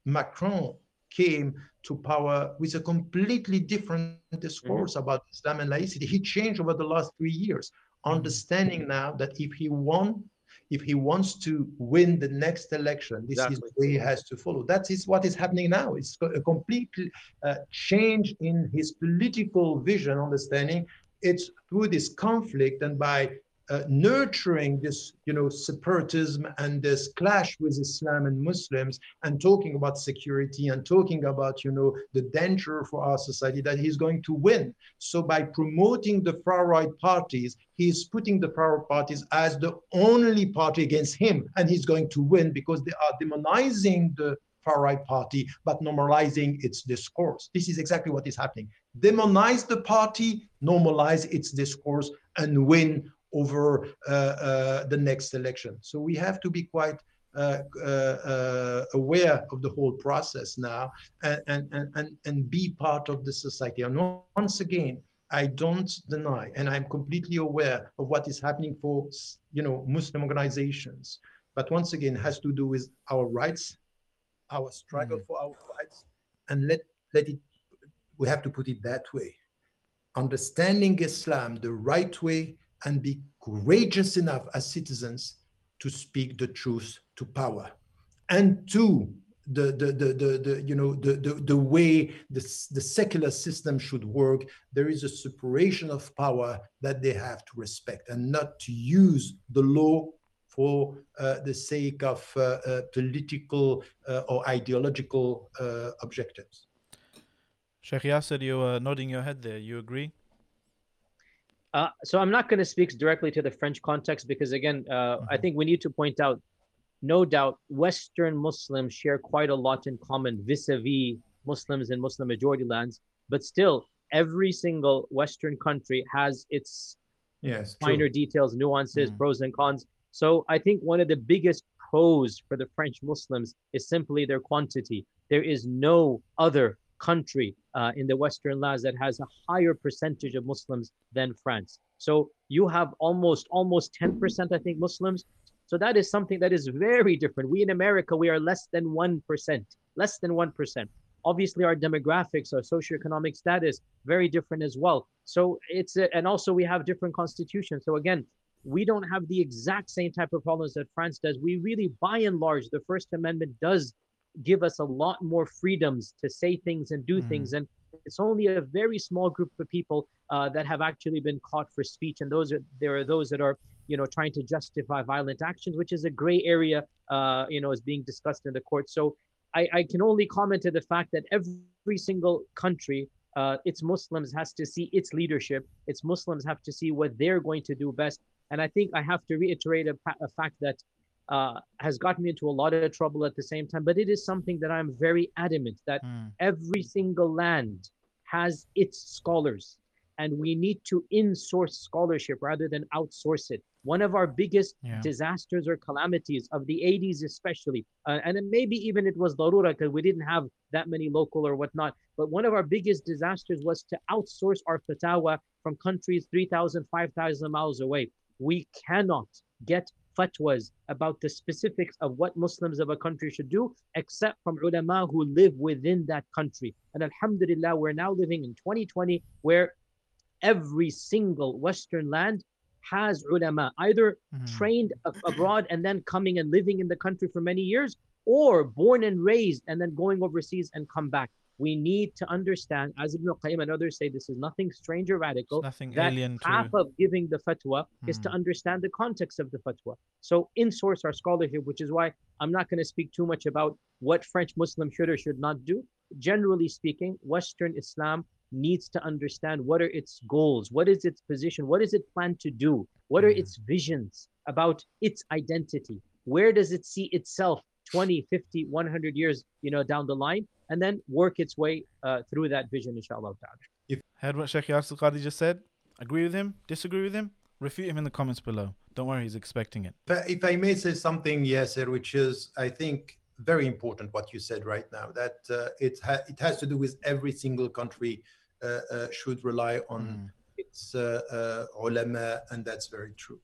Macron came to power with a completely different discourse mm-hmm. about Islam and laicity. He changed over the last three years, mm-hmm. understanding now that if he won if he wants to win the next election, this exactly. is the way he has to follow. That is what is happening now. It's a complete uh, change in his political vision, understanding. It's through this conflict and by uh, nurturing this, you know, separatism and this clash with Islam and Muslims, and talking about security and talking about, you know, the danger for our society that he's going to win. So by promoting the far right parties, he's putting the far right parties as the only party against him, and he's going to win because they are demonizing the far right party, but normalizing its discourse. This is exactly what is happening. Demonize the party, normalize its discourse, and win over uh, uh, the next election. So we have to be quite uh, uh, aware of the whole process now and, and, and, and be part of the society. And once again, I don't deny, and I'm completely aware of what is happening for you know Muslim organizations. But once again, has to do with our rights, our struggle mm. for our rights, and let let it. We have to put it that way. Understanding Islam the right way and be courageous enough as citizens to speak the truth to power and to the, the, the, the, the you know the, the, the way the, the secular system should work there is a separation of power that they have to respect and not to use the law for uh, the sake of uh, uh, political uh, or ideological uh, objectives. Sheikh Yasir, you're nodding your head there. You agree? Uh, so I'm not going to speak directly to the French context because, again, uh, mm-hmm. I think we need to point out, no doubt, Western Muslims share quite a lot in common vis-a-vis Muslims in Muslim majority lands, but still, every single Western country has its yes, minor details, nuances, mm. pros and cons. So I think one of the biggest pros for the French Muslims is simply their quantity. There is no other country uh, in the Western lands that has a higher percentage of Muslims than France. So you have almost almost 10%, I think, Muslims. So that is something that is very different. We in America, we are less than 1%, less than 1%. Obviously, our demographics, our socioeconomic status, very different as well. So it's, a, and also we have different constitutions. So again, we don't have the exact same type of problems that France does. We really, by and large, the First Amendment does give us a lot more freedoms to say things and do mm. things. And it's only a very small group of people uh, that have actually been caught for speech. And those are there are those that are you know trying to justify violent actions, which is a gray area. Uh, you know, is being discussed in the court. So I, I can only comment to the fact that every single country uh, its Muslims has to see its leadership. Its Muslims have to see what they're going to do best. And I think I have to reiterate a, a fact that uh, has gotten me into a lot of trouble at the same time. But it is something that I'm very adamant that mm. every single land has its scholars, and we need to in-source scholarship rather than outsource it. One of our biggest yeah. disasters or calamities of the 80s, especially, uh, and then maybe even it was darura because we didn't have that many local or whatnot. But one of our biggest disasters was to outsource our fatawa from countries 3,000, 5,000 miles away. We cannot get fatwas about the specifics of what Muslims of a country should do, except from ulama who live within that country. And alhamdulillah, we're now living in 2020 where every single Western land has ulama, either mm-hmm. trained abroad and then coming and living in the country for many years, or born and raised and then going overseas and come back we need to understand, as Ibn Qayyim and others say, this is nothing strange or radical. It's nothing that alien half to... of giving the fatwa mm. is to hmm. understand the context of the fatwa. So in-source our scholarship, which is why I'm not going to speak too much about what French Muslim should or should not do. Generally speaking, Western Islam needs to understand what are its goals, what is its position, what is it planned to do, what are mm. its visions about its identity, where does it see itself 20, 50, 100 years, you know, down the line, and then work its way uh, through that vision, inshallah ta'ala. If heard what Sheikh Yasir Qadhi just said, agree with him, disagree with him, refute him in the comments below. Don't worry, he's expecting it. If I may say something, yes, sir, which is, I think, very important what you said right now, that uh, it, ha- it has to do with every single country uh, uh, should rely on Mm. its uh, uh, ulama, and that's very true.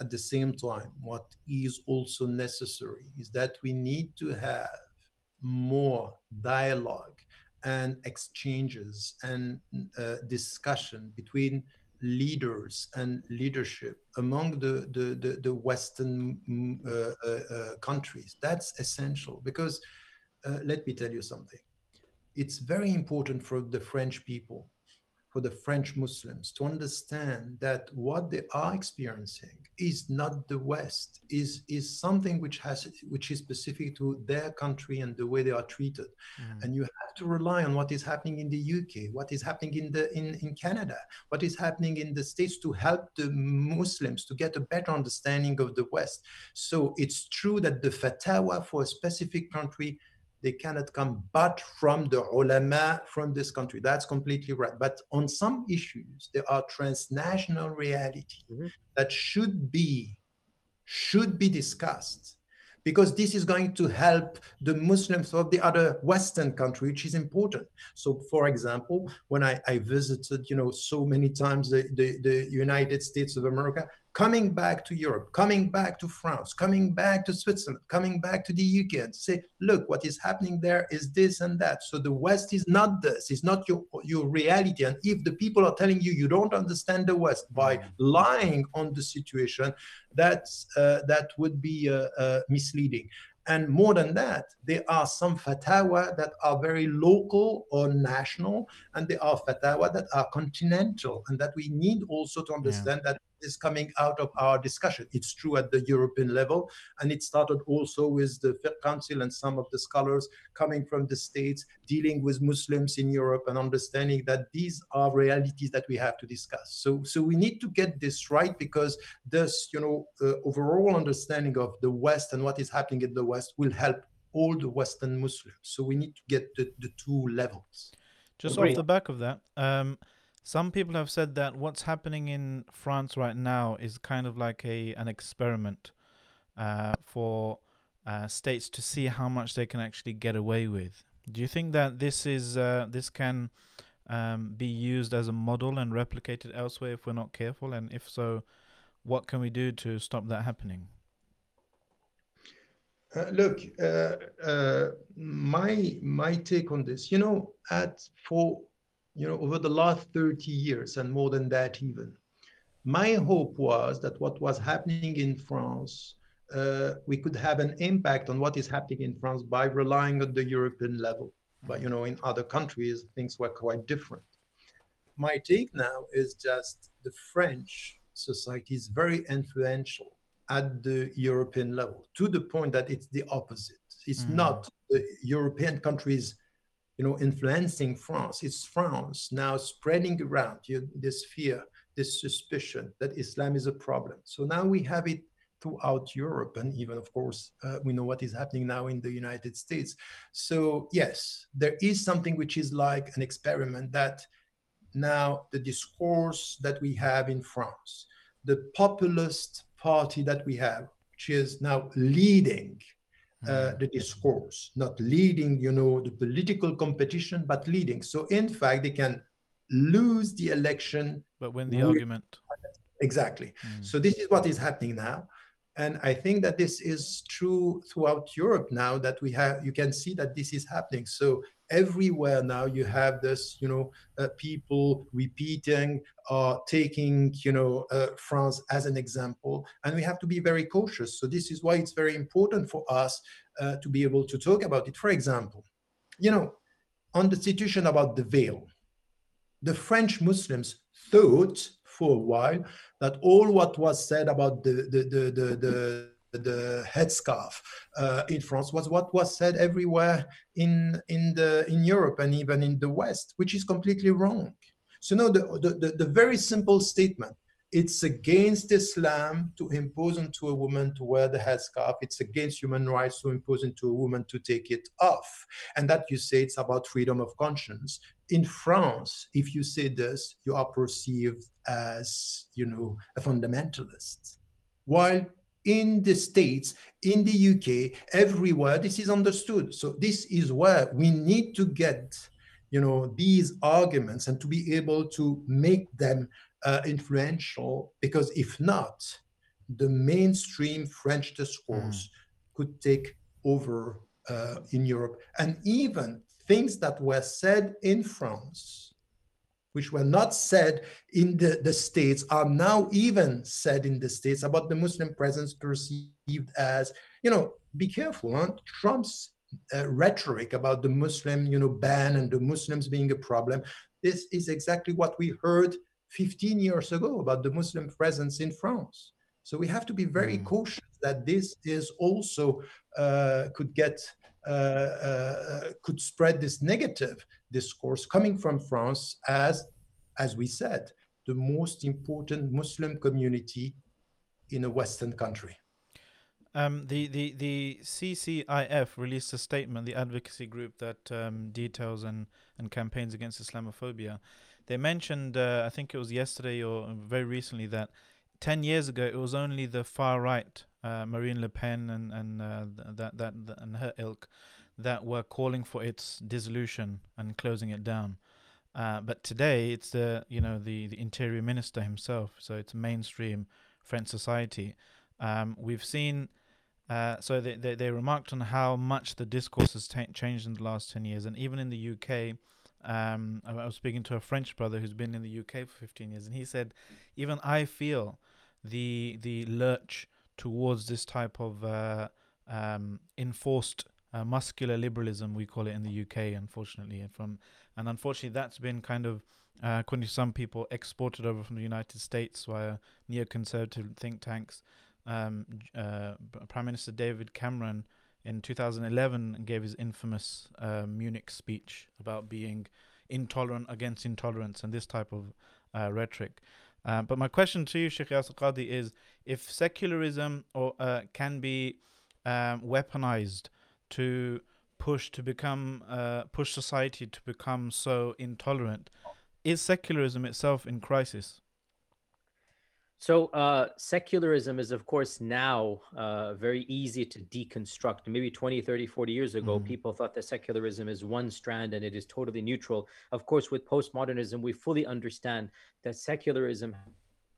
At the same time, what is also necessary is that we need to have more dialogue and exchanges and uh, discussion between leaders and leadership among the the the, the Western mm, uh, uh, uh, countries. That's essential because uh, let me tell you something. It's very important for the French people, for the French Muslims, to understand that what they are experiencing is not the West, is is something which has which is specific to their country and the way they are treated Mm. and you have to rely on what is happening in the UK, what is happening in the in, in Canada, what is happening in the States to help the Muslims to get a better understanding of the West. So it's true that the fatwa for a specific country they cannot come but from the ulama from this country. That's completely right. But on some issues, there are transnational reality Mhm. that should be should be discussed because this is going to help the Muslims of the other Western country, which is important. So, for example, when I, I visited, you know, so many times the, the, the United States of America, coming back to Europe, coming back to France, coming back to Switzerland, coming back to the UK, and say, look, what is happening there is this and that. So the West is not this, it's not your your reality. And if the people are telling you you don't understand the West by lying on the situation, that's uh, that would be uh, uh, misleading. And more than that, there are some fatwa that are very local or national, and there are fatwa that are continental, and that we need also to understand that is coming out of our discussion. It's true at the European level, and it started also with the Council and some of the scholars coming from the States dealing with Muslims in Europe and understanding that these are realities that we have to discuss. So, so we need to get this right because this, you know, uh, overall understanding of the West and what is happening in the West will help all the Western Muslims. So we need to get the, the two levels. Just Agreed. off the back of that, um, some people have said that what's happening in France right now is kind of like a an experiment uh, for uh, states to see how much they can actually get away with. Do you think that this is uh, this can um, be used as a model and replicated elsewhere if we're not careful? And if so, what can we do to stop that happening? Uh, look, uh, uh, my my take on this, you know, at for you know over the last 30 years and more than that even, my hope was that what was happening in France, uh, we could have an impact on what is happening in France by relying on the European level. But you know, in other countries, things were quite different. My take now is just the French society is very influential at the European level to the point that it's the opposite. It's Mm. not the European countries, you know, influencing France. It's France now spreading around you this fear, this suspicion that Islam is a problem. So now we have it throughout Europe, and even, of course, uh, we know what is happening now in the United States. So yes, there is something which is like an experiment that now the discourse that we have in France, the populist party that we have, which is now leading uh, the discourse, not leading, you know, the political competition, but leading. So in fact, they can lose the election But win the we- argument. exactly. Mm. So this is what is happening now. And I think that this is true throughout Europe now that we have, you can see that this is happening. So everywhere now you have this, you know, uh, people repeating or taking, you know, uh, France as an example. And we have to be very cautious. So this is why it's very important for us uh, to be able to talk about it. For example, you know, on the situation about the veil, the French Muslims thought for a while that all what was said about the the the the, the the headscarf uh, in France was what was said everywhere in in the in Europe and even in the West, which is completely wrong. So no, the the, the, very simple statement. It's against Islam to impose onto a woman to wear the headscarf. It's against human rights to impose into a woman to take it off. And that you say it's about freedom of conscience in France, if you say this, you are perceived as, you know, a fundamentalist. while in the States, in the UK, everywhere, this is understood. So this is where we need to get, you know, these arguments and to be able to make them uh, influential, because if not, the mainstream French discourse mm. could take over uh, in Europe. And even things that were said in France which were not said in the, the States, are now even said in the States about the Muslim presence perceived as, you know, be careful, huh? Trump's uh, rhetoric about the Muslim, you know, ban and the Muslims being a problem. This is exactly what we heard 15 years ago about the Muslim presence in France. So we have to be very mm. cautious that this is also uh, could get uh, uh, could spread this negative discourse coming from France as, as we said, the most important Muslim community in a Western country. Um, the, the, the CCIF released a statement, the advocacy group that um, details and, and campaigns against Islamophobia. They mentioned, uh, I think it was yesterday or very recently, that 10 years ago it was only the far right, uh, Marine Le Pen and, and uh, that, that, and her ilk, that were calling for its dissolution and closing it down. Uh, but today it's the you know the, the interior minister himself, so it's mainstream French society. Um, we've seen. Uh, so they, they, they remarked on how much the discourse has t- changed in the last 10 years and even in the UK um, I, was speaking to a French brother who's been in the UK for 15 years and he said even I feel the the lurch towards this type of uh, um, enforced uh, muscular liberalism, we call it in the UK, unfortunately. And from and unfortunately, that's been kind of, uh, according to some people, exported over from the United States via neoconservative think tanks. Um, uh, Prime Minister David Cameron in 2011 gave his infamous uh, Munich speech about being intolerant against intolerance and this type of uh, rhetoric. Uh, but my question to you, Sheikh Yasir is if secularism or can be um, weaponized to push to become uh, push society to become so intolerant. Is secularism itself in crisis? So uh, secularism is, of course, now uh, very easy to deconstruct. Maybe 20, 30, 40 years ago, mm. people thought that secularism is one strand and it is totally neutral. Of course, with postmodernism, we fully understand that secularism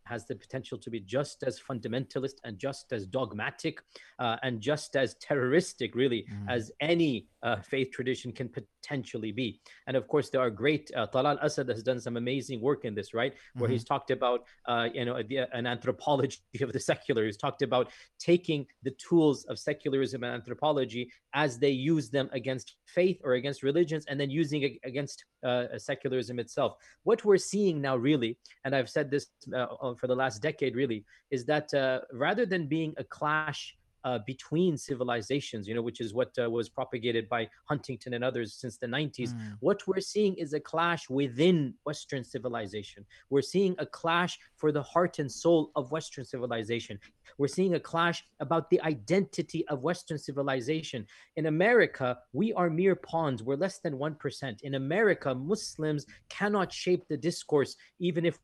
has the potential to be just as fundamentalist and just as dogmatic uh, and just as terroristic, really, mm. as any uh, faith tradition can potentially be. And of course, there are great. Uh, Talal Asad has done some amazing work in this, right? Where mm-hmm. he's talked about, uh, you know, the, an anthropology of the secular. He's talked about taking the tools of secularism and anthropology as they use them against faith or against religions, and then using it against uh, secularism itself. What we're seeing now, really, and I've said this uh, for the last decade, really, is that uh, rather than being a clash uh, between civilizations, you know, which is what uh, was propagated by Huntington and others since the 90s. Mm. What we're seeing is a clash within Western civilization. We're seeing a clash for the heart and soul of Western civilization. We're seeing a clash about the identity of Western civilization. In America, we are mere pawns. We're less than 1%. In America, Muslims cannot shape the discourse, even if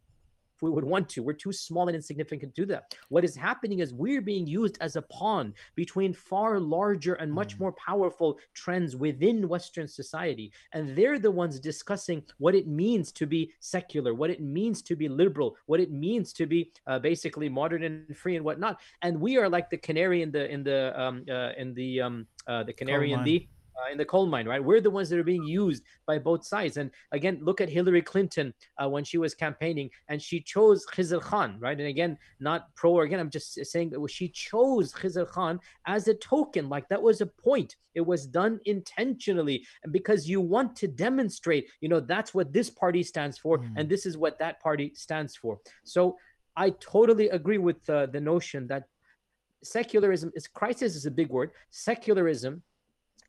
we would want to. We're too small and insignificant to do that. What is happening is we're being used as a pawn between far larger and much mm. more powerful trends within Western society. And they're the ones discussing what it means to be secular, what it means to be liberal, what it means to be uh, basically modern and free and whatnot. And we are like the canary in the in the um, uh, in the um, uh, the canary in the uh, in the coal mine, right? We're the ones that are being used by both sides. And again, look at Hillary Clinton uh, when she was campaigning and she chose Khizr Khan, right? And again, not pro or again, I'm just saying that she chose Khizr Khan as a token, like that was a point. It was done intentionally and because you want to demonstrate, you know, that's what this party stands for mm. and this is what that party stands for. So I totally agree with uh, the notion that secularism is crisis is a big word. Secularism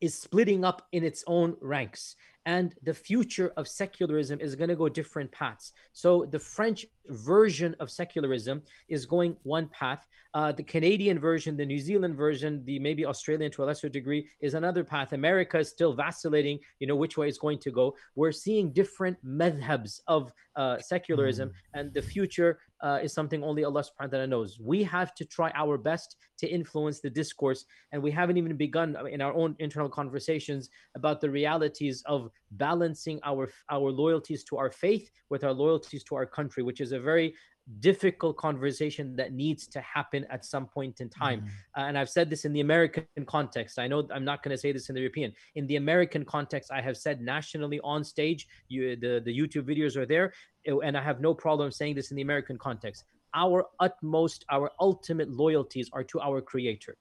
is splitting up in its own ranks. And the future of secularism is going to go different paths. So the french version of secularism is going one path. Uh, the Canadian version, the New Zealand version, the maybe Australian to a lesser degree is another path. America is still vacillating, you know, which way it's going to go. We're seeing different madhabs of uh, secularism, and the future uh, is something only Allah subhanahu wa ta'ala knows. We have to try our best to influence the discourse, and we haven't even begun in our own internal conversations about the realities of balancing our our loyalties to our faith with our loyalties to our country, which is a very difficult conversation that needs to happen at some point in time. Mm. Uh, and I've said this in the American context. I know I'm not going to say this in the European. In the American context, I have said nationally on stage. You, the the YouTube videos are there, uh, and I have no problem saying this in the American context. Our utmost, our ultimate loyalties are to our Creator,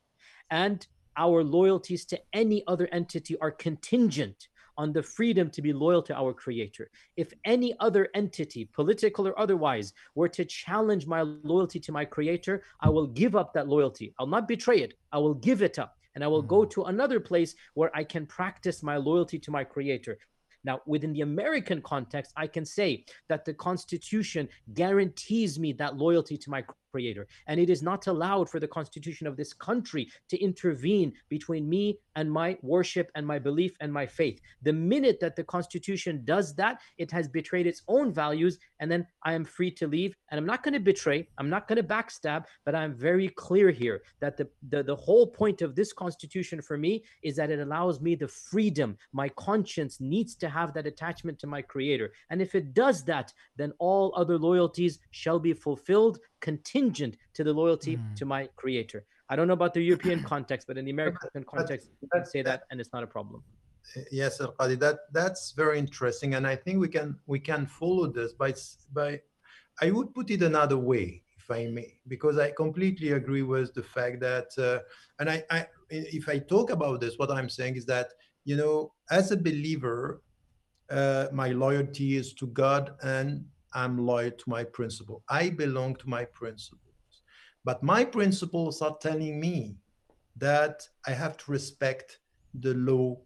and our loyalties to any other entity are contingent on the freedom to be loyal to our creator. If any other entity, political or otherwise, were to challenge my loyalty to my creator, I will give up that loyalty. I'll not betray it. I will give it up and I will go mm-hmm. to another place where I can practice my loyalty to my creator. Now, within the American context, I can say that the Constitution guarantees me that loyalty to my creator. And it is not allowed for the Constitution of this country to intervene between me and my worship and my belief and my faith. The minute that the Constitution does that, it has betrayed its own values. And then I am free to leave. And I'm not going to betray, I'm not going to backstab, but I'm very clear here that the, the, the whole point of this Constitution for me is that it allows me the freedom. My conscience needs to have that attachment to my creator. And if it does that, then all other loyalties shall be fulfilled contingent to the loyalty Mm. to my creator. I don't know about the European context, but in the American context, you can say that and it's not a problem. Yes, Al-Qadi, that that's very interesting, and I think we can we can follow this by by. I would put it another way, if I may, because I completely agree with the fact that, uh, and I, I if I talk about this, what I'm saying is that you know, as a believer, uh, my loyalty is to God, and I'm loyal to my principle. I belong to my principles, but my principles are telling me that I have to respect the law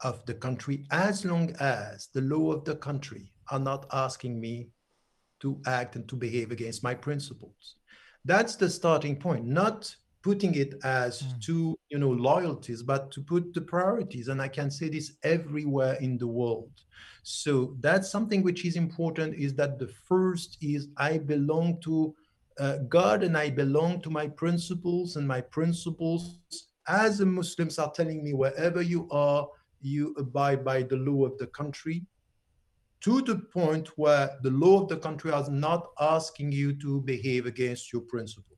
of the country as long as the law of the country are not asking me to act and to behave against my principles that's the starting point not putting it as Mm. two you know loyalties but to put the priorities and i can say this everywhere in the world so that's something which is important is that the first is i belong to uh, god and i belong to my principles and my principles as the muslims are telling me wherever you are you abide by the law of the country to the point where the law of the country is not asking you to behave against your principles.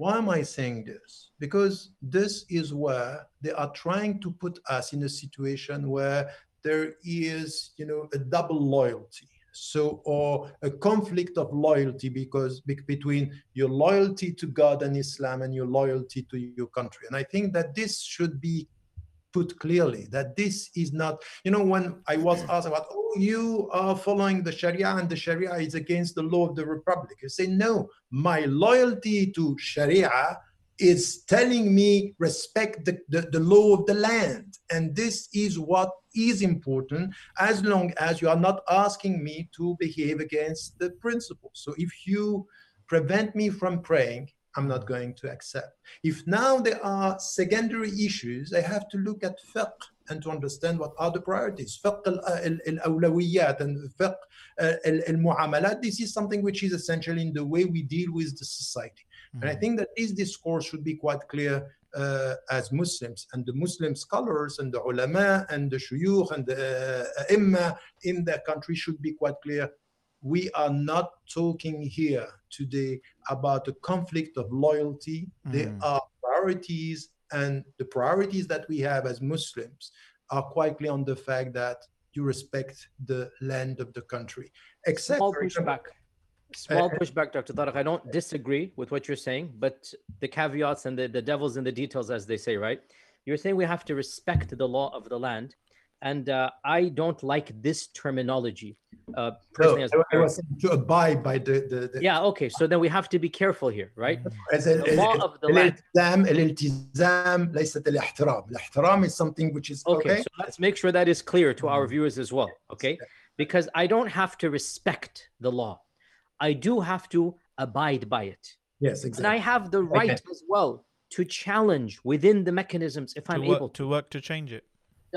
Why am I saying this? Because this is where they are trying to put us in a situation where there is, you know, a double loyalty. So, or a conflict of loyalty because be- between your loyalty to God and Islam and your loyalty to your country. And I think that this should be put clearly that this is not you know when i was asked about oh you are following the sharia and the sharia is against the law of the republic you say no my loyalty to sharia is telling me respect the, the, the law of the land. And this is what is important as long as you are not asking me to behave against the principles so if you prevent me from praying i'm not going to accept if now there are secondary issues, I have to look at fiqh and to understand what are the priorities. Fiqh al-awlawiyat and fiqh al-mu'amalat. This is something which is essential in the way we deal with the society. And I think that this discourse should be quite clear uh, as Muslims and the Muslim scholars and the ulama and the shuyukh and the uh, imma in the country should be quite clear. We are not talking here today about a conflict of loyalty. There Mm. are priorities, and the priorities that we have as Muslims are quite clear on the fact that you respect the land of the country. Except Small pushback. Small uh, pushback, Dr. Tariq. I don't disagree with what you're saying, but the caveats and the, the devil's in the details, as they say, right? You're saying we have to respect the law of the land And uh, I don't like this terminology. Uh, No, personally, as a I, I parent. was saying to abide by the the, the yeah, okay. So then we have to be careful here, right? as ال- The law ال- of the land. الالتزام الالتزام ليست الاحترام الاحترام is something which is Okay, okay, so let's make sure that is clear to our Mhm. viewers as well. Okay, because I don't have to respect the law. I do have to abide by it. Yes, And I exactly. have the right Okay. as well to challenge within the mechanisms if I'm to, work, able to work to change it.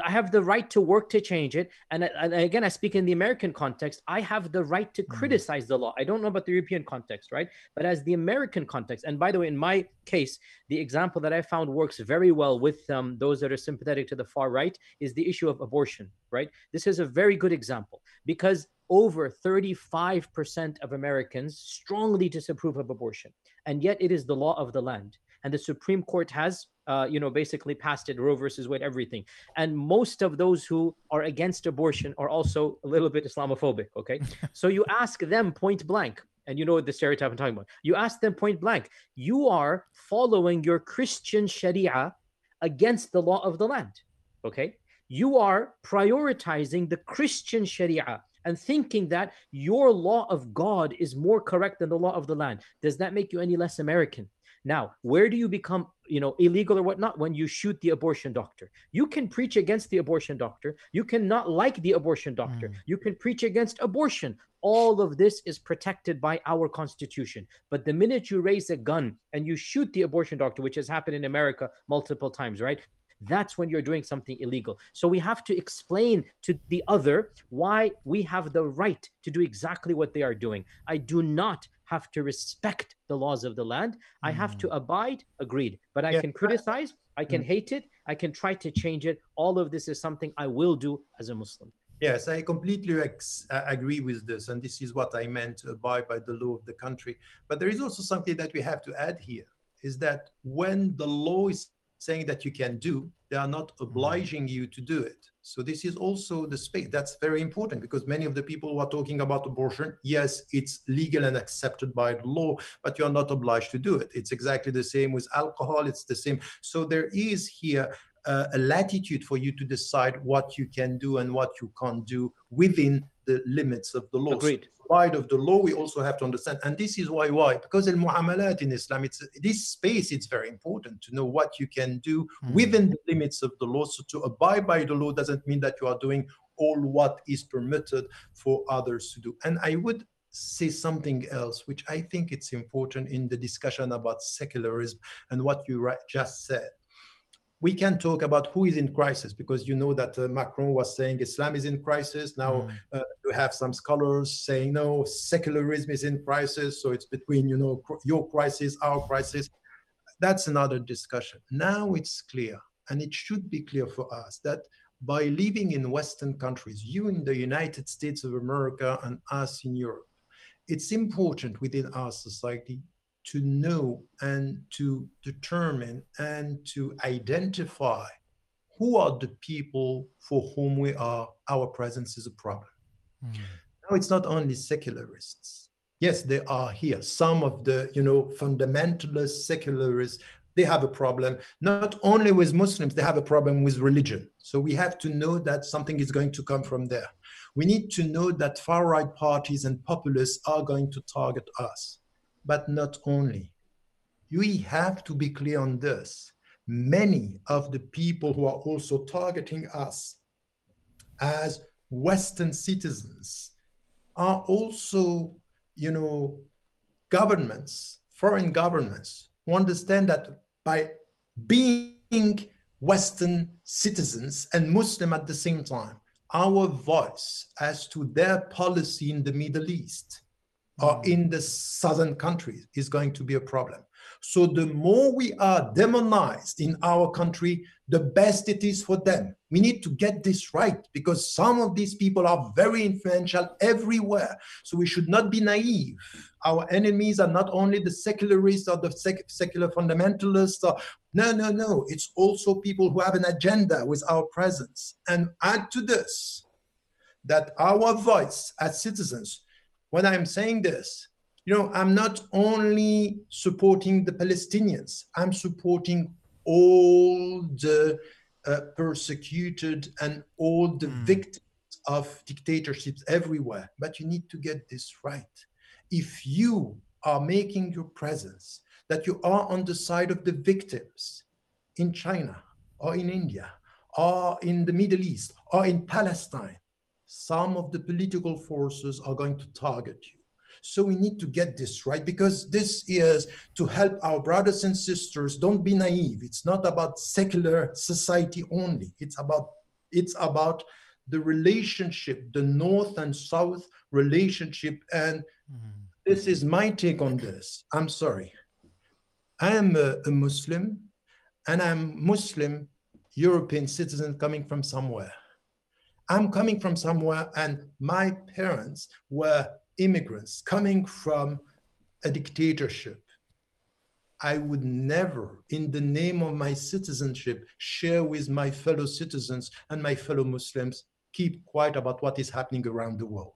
I have the right to work to change it. And, and again, I speak in the American context. I have the right to criticize the law. I don't know about the European context, right? But as the American context, and by the way, in my case, the example that I found works very well with um, those that are sympathetic to the far right is the issue of abortion, right? This is a very good example because over 35% of Americans strongly disapprove of abortion. And yet it is the law of the land. And the Supreme Court has, uh, you know, basically passed it, Roe versus Wade, everything. And most of those who are against abortion are also a little bit islamophobic okay? So you ask them point blank and you know what the stereotype i'm talking about. You ask them point blank you are following your christian sharia against the law of the land okay? You are prioritizing the christian sharia and thinking that your law of god is more correct than the law of the land. Does that make you any less american now, where do you become, you know, illegal or whatnot? When you shoot the abortion doctor. You can preach against the abortion doctor. You cannot like the abortion doctor. Mm. You can preach against abortion. All of this is protected by our constitution. But the minute you raise a gun and you shoot the abortion doctor, which has happened in America multiple times, right? That's when you're doing something illegal. So we have to explain to the other why we have the right to do exactly what they are doing. I do not have to respect the laws of the land. I have to mm. abide, agreed. But I Yeah. can criticize, I can mm. hate it, I can try to change it. All of this is something I will do as a Muslim. Yes, I completely ex- uh, agree with this, and this is what I meant uh, to abide by the law of the country. But there is also something that we have to add here: is that when the law is saying that you can do, they are not mm. obliging you to do it. So this is also the space that's very important because many of the people who are talking about abortion, yes, it's legal and accepted by the law, but you are not obliged to do it. It's exactly the same with alcohol. It's the same. So there is here uh, a latitude for you to decide what you can do and what you can't do within the limits of the law. So Agreed. Side of the law, we also have to understand, and this is why why because al muamalat in Islam, it's this space. It's very important to know what you can do Mm. within the limits of the law. So to abide by the law doesn't mean that you are doing all what is permitted for others to do. And I would say something else, which I think it's important in the discussion about secularism and what you just said we can talk about who is in crisis because you know that uh, Macron was saying Islam is in crisis. Now Mm. uh, you have some scholars saying no, secularism is in crisis. So it's between you know cr- your crisis, our crisis. That's another discussion. Now it's clear, and it should be clear for us that by living in Western countries, you in the United States of America and us in Europe, it's important within our society to know and to determine and to identify who are the people for whom we are our presence is a problem. Mm. now it's not only secularists. Yes they are here. Some of the you know fundamentalist secularists they have a problem. Not only with muslims they have a problem with religion. So we have to know that something is going to come from there. We need to know that far right parties and populists are going to target us but not only. We have to be clear on this. Many of the people who are also targeting us as Western citizens are also, you know, governments, foreign governments, who understand that by being Western citizens and Muslim at the same time, our voice as to their policy in the Middle East or mm. in the southern countries is going to be a problem. So the more we are demonized in our country, the best it is for them. We need to get this right because some of these people are very influential everywhere. So we should not be naive. Our enemies are not only the secularists or the sec- secular fundamentalists. Or, no, no, no. It's also people who have an agenda with our presence. And add to this that our voice as citizens when I'm saying this, you know, I'm not only supporting the Palestinians, I'm supporting all the uh, persecuted and all the Mm. victims of dictatorships everywhere. But you need to get this right. If you are making your presence that you are on the side of the victims in China or in India or in the Middle East or in Palestine, some of the political forces are going to target you. So we need to get this right because this is to help our brothers and sisters. Don't be naive. It's not about secular society only. It's about it's about the relationship, the North and South relationship. And mm. this is my take on this. I'm sorry. I am a, a Muslim and I'm Muslim European citizen coming from somewhere. I'm coming from somewhere, and my parents were immigrants coming from a dictatorship. I would never, in the name of my citizenship, share with my fellow citizens and my fellow Muslims, keep quiet about what is happening around the world.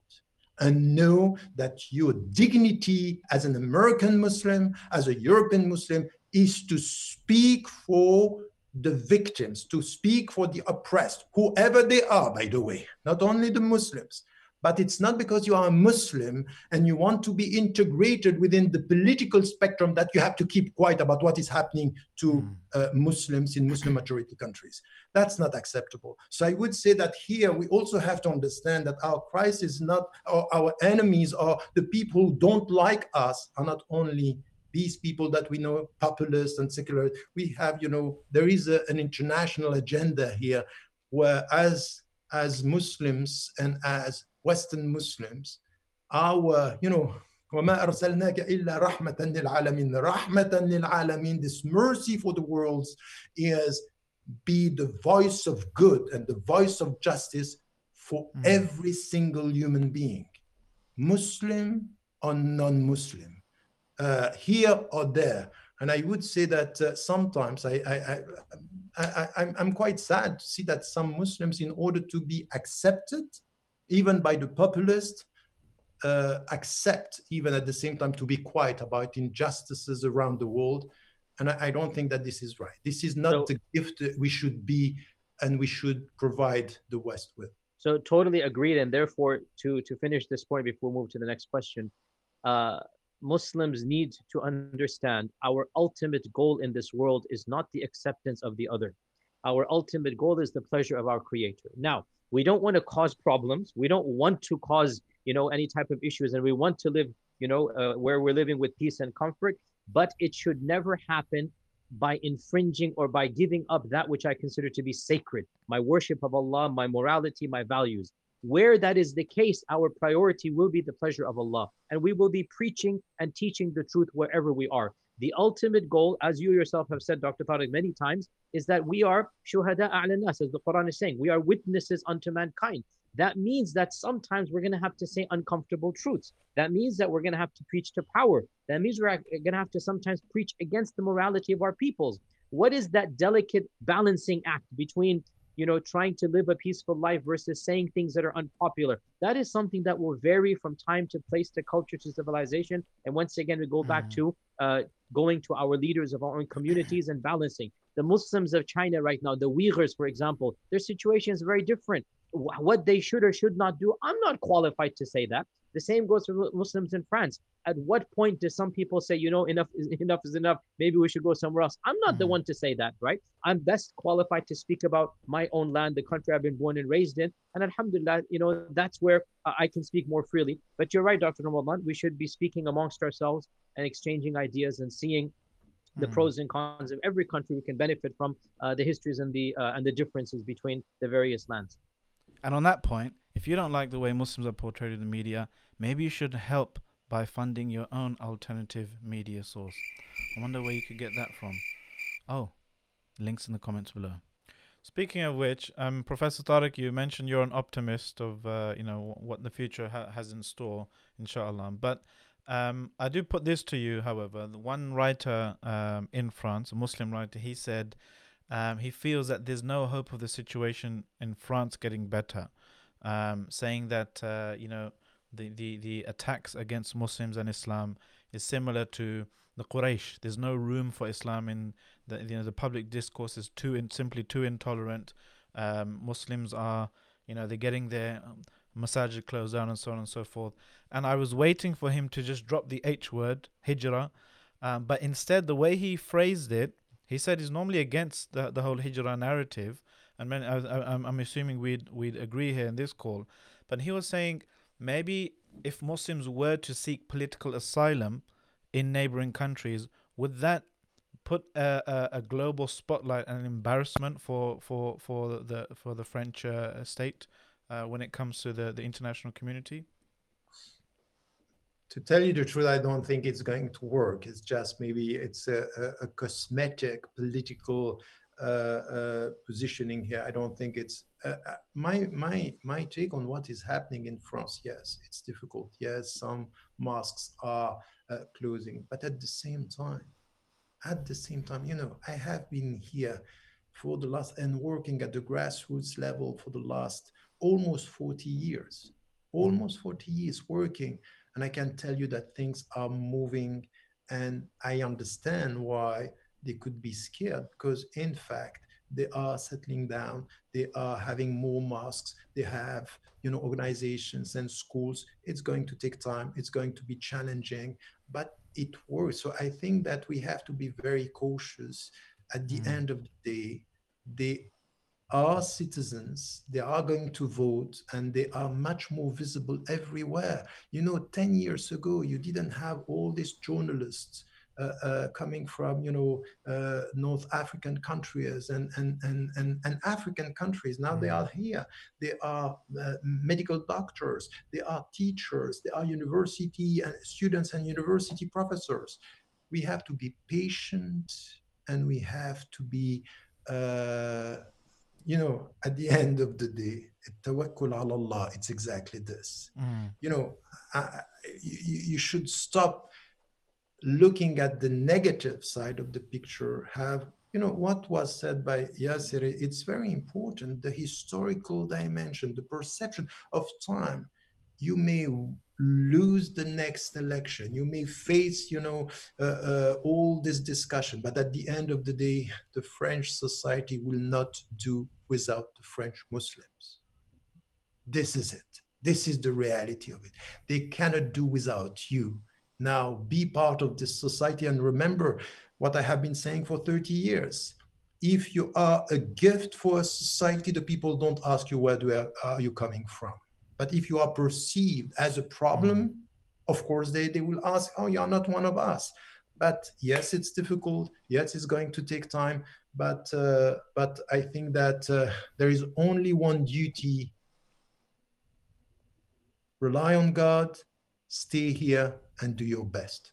And know that your dignity as an American Muslim, as a European Muslim, is to speak for the victims, to speak for the oppressed, whoever they are, by the way, not only the Muslims. But it's not because you are a Muslim and you want to be integrated within the political spectrum that you have to keep quiet about what is happening to uh, Muslims in Muslim majority countries. That's not acceptable. So I would say that here we also have to understand that our crisis is not, our enemies or the people who don't like us are not only these people that we know populists and secular we have you know there is a, an international agenda here where as as muslims and as western muslims our you know وما أرسلناك إلا رحمة للعالمين رحمة للعالمين this mercy for the worlds is be the voice of good and the voice of justice for mm. every single human being Muslim or non-Muslim Uh, here or there. And I would say that uh, sometimes I, I, I, I, am quite sad to see that some Muslims, in order to be accepted, even by the populist, uh, accept even at the same time to be quiet about injustices around the world. And I, I don't think that this is right. This is not so, the gift that we should be and we should provide the West with. So totally agreed. And therefore, to to finish this point before we move to the next question, uh, Muslims need to understand our ultimate goal in this world is not the acceptance of the other. Our ultimate goal is the pleasure of our creator. Now, we don't want to cause problems. We don't want to cause, you know, any type of issues and we want to live, you know, uh, where we're living with peace and comfort, but it should never happen by infringing or by giving up that which I consider to be sacred, my worship of Allah, my morality, my values. Where that is the case, our priority will be the pleasure of Allah. And we will be preaching and teaching the truth wherever we are. The ultimate goal, as you yourself have said, Dr. Tariq, many times, is that we are shuhada nas, as the Quran is saying. We are witnesses unto mankind. That means that sometimes we're going to have to say uncomfortable truths. That means that we're going to have to preach to power. That means we're going to have to sometimes preach against the morality of our peoples. What is that delicate balancing act between you know, trying to live a peaceful life versus saying things that are unpopular. That is something that will vary from time to place to culture to civilization. And once again, we go back mm. to uh, going to our leaders of our own communities and balancing. The Muslims of China right now, the Uyghurs, for example, their situation is very different. What they should or should not do, I'm not qualified to say that. The same goes for Muslims in France. At what point do some people say, you know, enough is enough is enough? Maybe we should go somewhere else. I'm not mm-hmm. the one to say that, right? I'm best qualified to speak about my own land, the country I've been born and raised in, and Alhamdulillah, you know, that's where uh, I can speak more freely. But you're right, Dr. Ramadan. We should be speaking amongst ourselves and exchanging ideas and seeing the mm. pros and cons of every country we can benefit from uh, the histories and the uh, and the differences between the various lands and on that point if you don't like the way Muslims are portrayed in the media, maybe you should help by funding your own alternative media source. I wonder where you could get that from. Oh, links in the comments below. Speaking of which, um, Professor Tariq, you mentioned you're an optimist of uh, you know what the future ha- has in store, inshallah. But um, I do put this to you, however. One writer um, in France, a Muslim writer, he said um, he feels that there's no hope of the situation in France getting better um, saying that uh, you know the, the the attacks against Muslims and Islam is similar to the Quraysh. There's no room for Islam in the you know the public discourse is too in, simply too intolerant. Um, Muslims are you know they're getting their um, masajid closed down and so on and so forth. And I was waiting for him to just drop the H word, hijrah, um, but instead the way he phrased it, he said he's normally against the the whole hijrah narrative, and I, am assuming we'd we'd agree here in this call, but he was saying maybe if Muslims were to seek political asylum in neighboring countries, would that put a, a, a global spotlight and embarrassment for for for the for the French uh, state uh, when it comes to the the international community? To tell you the truth, I don't think it's going to work. It's just maybe it's a, a, a cosmetic political positioning here. I don't think it's uh, uh, my my my take on what is happening in France. Yes, it's difficult. Yes, some mosques are uh, closing, but at the same time, at the same time, you know, I have been here for the last and working at the grassroots level for the last almost 40 years, almost 40 years working and I can tell you that things are moving, and I understand why they could be scared because, in fact, they are settling down. They are having more mosques. They have, you know, organizations and schools. It's going to take time. It's going to be challenging, but it works. So I think that we have to be very cautious. At the mm. end of the day, they are citizens, they are going to vote, and they are much more visible everywhere. You know, 10 years ago, you didn't have all these journalists coming from, you know, uh, North African countries and, and, and, and, and African countries. Now mm. they are here. They are uh, medical doctors, they are teachers, they are university and students and university professors. We have to be patient and we have to be uh, you know, at the end of the day, tawakkul ala Allah, it's exactly this. Mm. You know, I, you, you should stop looking at the negative side of the picture, have you know what was said by Yasir, it's very important the historical dimension, the perception of time. You may lose the next election. You may face, you know, uh, uh, all this discussion, but at the end of the day, the French society will not do without the French Muslims. This is it. This is the reality of it. They cannot do without you. Now, be part of this society and remember what I have been saying for 30 years. If you are a gift for a society, the people don't ask you where do, are you coming from but if you are perceived as a problem, mm-hmm. of course, they, they will ask, oh, you're not one of us. But yes, it's difficult. Yes, it's going to take time. But, uh, but I think that uh, there is only one duty rely on God, stay here, and do your best.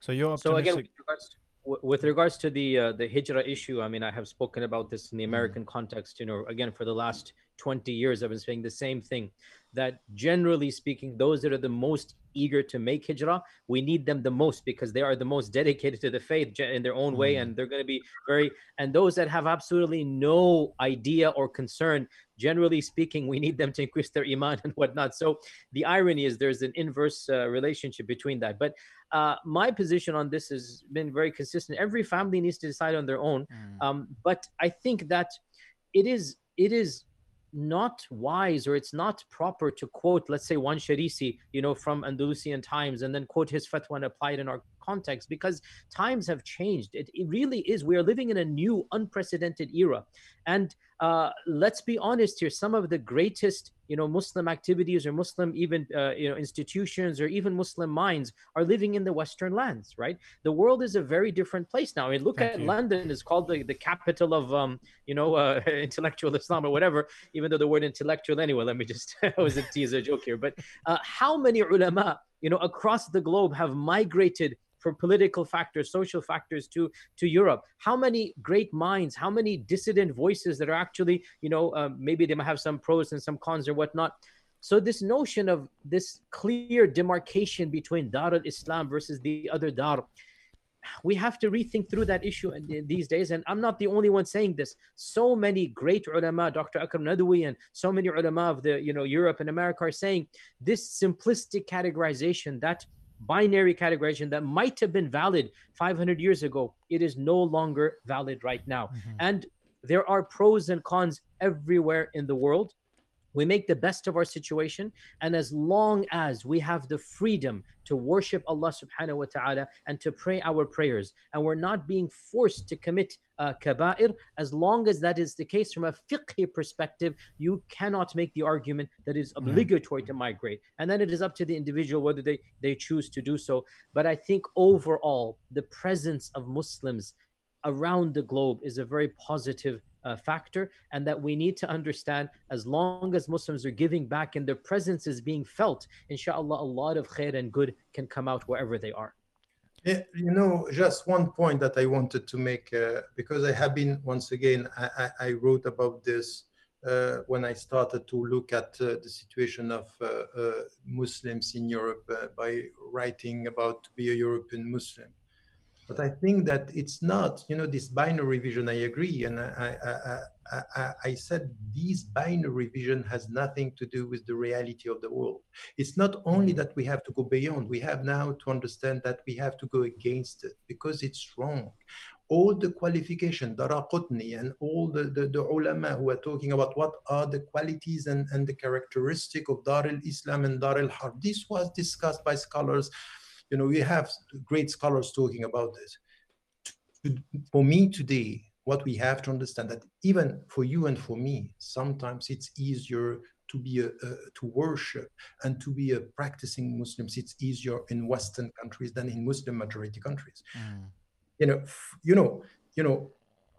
So you're optimistic. So again, with regards, to, with regards to the uh, the hijrah issue, I mean, I have spoken about this in the mm-hmm. American mm. context. You know, again, for the last 20 years, I've been saying the same thing that generally speaking, those that are the most eager to make hijrah, we need them the most because they are the most dedicated to the faith in their own way. Mm. And they're going to be very, and those that have absolutely no idea or concern, generally speaking, we need them to increase their iman and whatnot. So the irony is there's an inverse uh, relationship between that. But uh, my position on this has been very consistent. Every family needs to decide on their own. Mm. Um, but I think that it is, it is not wise or it's not proper to quote, let's say, Wansharisi, you know, from Andalusian times and then quote his fatwa and apply it in our context because times have changed. It, it really is. We are living in a new, unprecedented era. And uh, let's be honest here, some of the greatest you know muslim activities or muslim even uh, you know institutions or even muslim minds are living in the western lands right the world is a very different place now i mean look Thank at you. london is called the, the capital of um you know uh, intellectual islam or whatever even though the word intellectual anyway let me just i was a teaser joke here but uh, how many ulama you know across the globe have migrated for political factors, social factors to to Europe. How many great minds, how many dissident voices that are actually, you know, uh, maybe they might have some pros and some cons or whatnot. So this notion of this clear demarcation between Dar al-Islam versus the other Dar, we have to rethink through that issue these days. And I'm not the only one saying this. So many great ulama, Dr. Akram Nadwi, and so many ulama of the, you know, Europe and America are saying this simplistic categorization that binary categorization that might have been valid 500 years ago, it is no longer valid right now. Mm-hmm. And there are pros and cons everywhere in the world we make the best of our situation and as long as we have the freedom to worship allah subhanahu wa ta'ala and to pray our prayers and we're not being forced to commit uh, kaba'ir as long as that is the case from a fiqh perspective you cannot make the argument that it's obligatory to migrate. And then it is up to the individual whether they they choose to do so. But i think overall the presence of muslims around the globe is a very positive uh, factor, and that we need to understand as long as Muslims are giving back and their presence is being felt, inshallah, a lot of khair and good can come out wherever they are. Yeah, you know, just one point that I wanted to make, uh, because I have been, once again, I, I, I wrote about this uh, when I started to look at uh, the situation of uh, uh, Muslims in Europe by writing about to be a European Muslim. But I think that it's not, you know, this binary vision. I agree, and I, I, I, I, said this binary vision has nothing to do with the reality of the world. It's not only that we have to go beyond; we have now to understand that we have to go against it because it's wrong. All the qualification, Daraqutni, and all the, the, the ulama who are talking about what are the qualities and, and the characteristic of Dar al-Islam and Dar al-Harb. This was discussed by scholars you know, we have great scholars talking about this. For me today, what we have to understand that even for you and for me, sometimes it's easier to be a, a, to worship and to be a practicing Muslims. It's easier in Western countries than in Muslim majority countries. Mm. You know, you know, you know,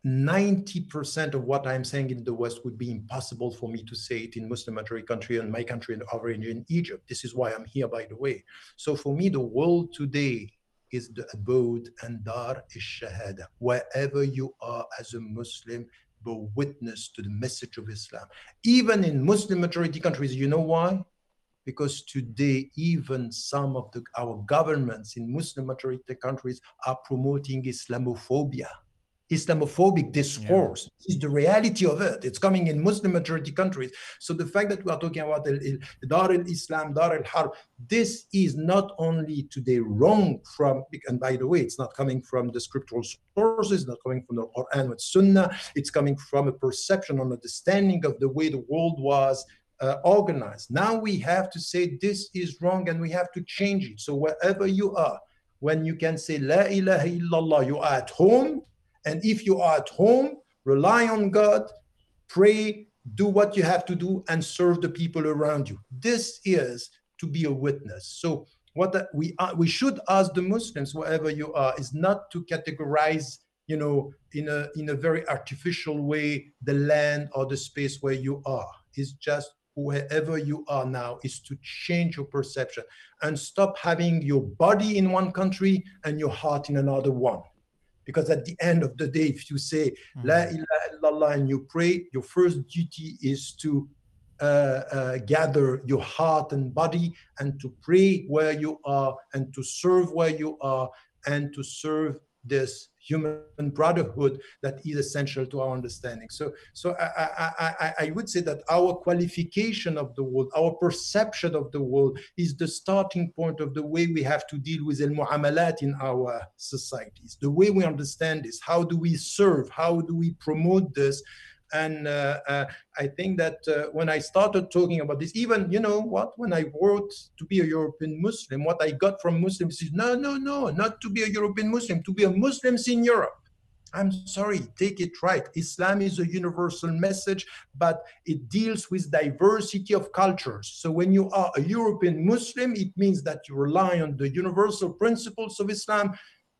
90% of what I'm saying in the West would be impossible for me to say it in Muslim majority country and my country and origin in Egypt. This is why I'm here, by the way. So for me, the world today is the abode and dar ash-shahada. Wherever you are as a Muslim, be witness to the message of Islam. Even in Muslim majority countries, you know why? Because today, even some of the, our governments in Muslim majority countries are promoting Islamophobia Islamophobic discourse. Yeah. is the reality of it. It's coming in Muslim majority countries. So the fact that we are talking about Dar al-Islam, Dar al-Harb, this is not only today wrong from, and by the way, it's not coming from the scriptural sources, not coming from the Quran with Sunnah, it's coming from a perception, an understanding of the way the world was uh, organized. Now we have to say this is wrong and we have to change it. So wherever you are, when you can say La ilaha illallah, you are at home, and if you are at home, rely on God, pray, do what you have to do, and serve the people around you. This is to be a witness. So, what we are, we should ask the Muslims, wherever you are, is not to categorize, you know, in a in a very artificial way, the land or the space where you are. It's just wherever you are now is to change your perception and stop having your body in one country and your heart in another one. Because at the end of the day, if you say mm-hmm. La ilaha illallah and you pray, your first duty is to uh, uh, gather your heart and body and to pray where you are and to serve where you are and to serve this human brotherhood that is essential to our understanding. So, so I, I, I, would say that our qualification of the world, our perception of the world, is the starting point of the way we have to deal with al muamalat in our societies. The way we understand this, how do we serve, how do we promote this, and uh, uh, I think that uh, when I started talking about this, even, you know what, when I wrote to be a European Muslim, what I got from Muslims is no, no, no, not to be a European Muslim, to be a Muslim in Europe. I'm sorry, take it right. Islam is a universal message, but it deals with diversity of cultures. So when you are a European Muslim, it means that you rely on the universal principles of Islam,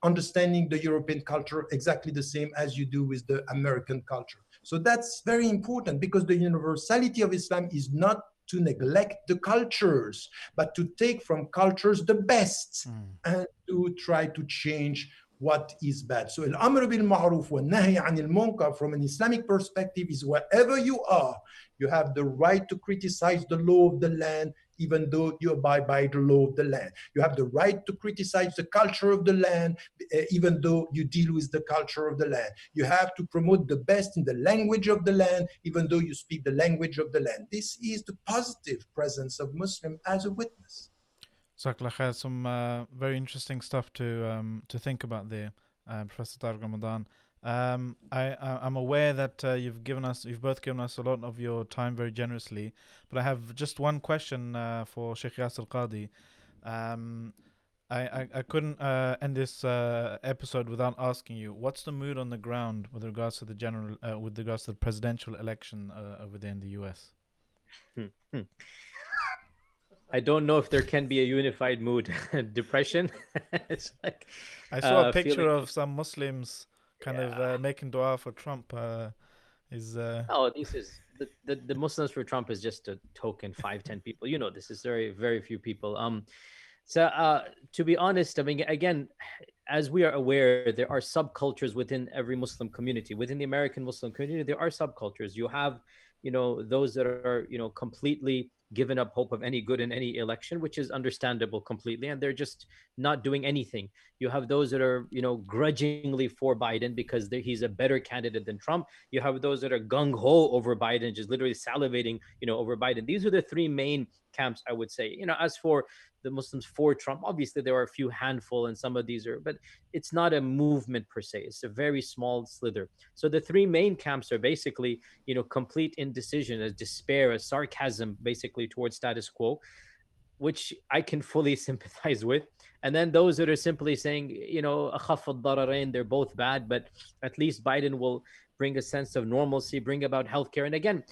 understanding the European culture exactly the same as you do with the American culture. So that's very important because the universality of Islam is not to neglect the cultures, but to take from cultures the best mm. and to try to change what is bad. So al-amr bil ma'ruf wa nahy anil munkar from an Islamic perspective is wherever you are, you have the right to criticize the law of the land even though you abide by the law of the land. You have the right to criticize the culture of the land, uh, even though you deal with the culture of the land. You have to promote the best in the language of the land, even though you speak the language of the land. This is the positive presence of Muslim as a witness. Has some uh, very interesting stuff to um, to think about there, uh, Professor Tariq Ramadan. Um, I, I am aware that uh, you've given us you've both given us a lot of your time very generously, but I have just one question uh, for Sheikh Yasir Qadhi. Um, I, I, I couldn't uh, end this uh, episode without asking you what's the mood on the ground with regards to the general uh, with regards to the presidential election uh, over there in the U.S. Hmm, hmm. I don't know if there can be a unified mood. Depression. it's like I saw a picture feeling... of some Muslims kind yeah. of uh, making dua for Trump. Uh, is uh... oh, this is the, the, the Muslims for Trump is just a token five ten people. You know, this is very very few people. Um, so uh, to be honest, I mean, again, as we are aware, there are subcultures within every Muslim community. Within the American Muslim community, there are subcultures. You have, you know, those that are you know completely given up hope of any good in any election, which is understandable completely, and they're just not doing anything. You have those that are, you know, grudgingly for Biden because he's a better candidate than Trump. You have those that are gung ho over Biden, just literally salivating, you know, over Biden. These are the three main camps, I would say. You know, as for the Muslims for Trump. Obviously, there are a few handful, and some of these are, but it's not a movement per se. It's a very small slither. So the three main camps are basically, you know, complete indecision, a despair, a sarcasm, basically towards status quo, which I can fully sympathize with. And then those that are simply saying, you know, they're both bad, but at least Biden will bring a sense of normalcy, bring about healthcare. And again,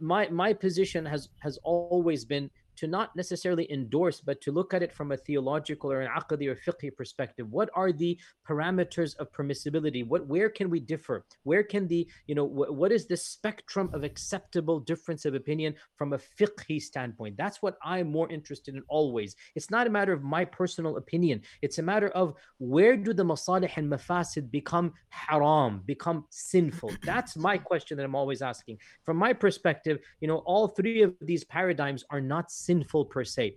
my my position has has always been to not necessarily endorse, but to look at it from a theological or an aqdi or fiqh perspective. What are the parameters of permissibility? What where can we differ? Where can the you know wh- what is the spectrum of acceptable difference of opinion from a fiqh standpoint? That's what I'm more interested in always. It's not a matter of my personal opinion. It's a matter of where do the masalih and mafasid become haram, become sinful? That's my question that I'm always asking. From my perspective, you know, all three of these paradigms are not sinful sinful per se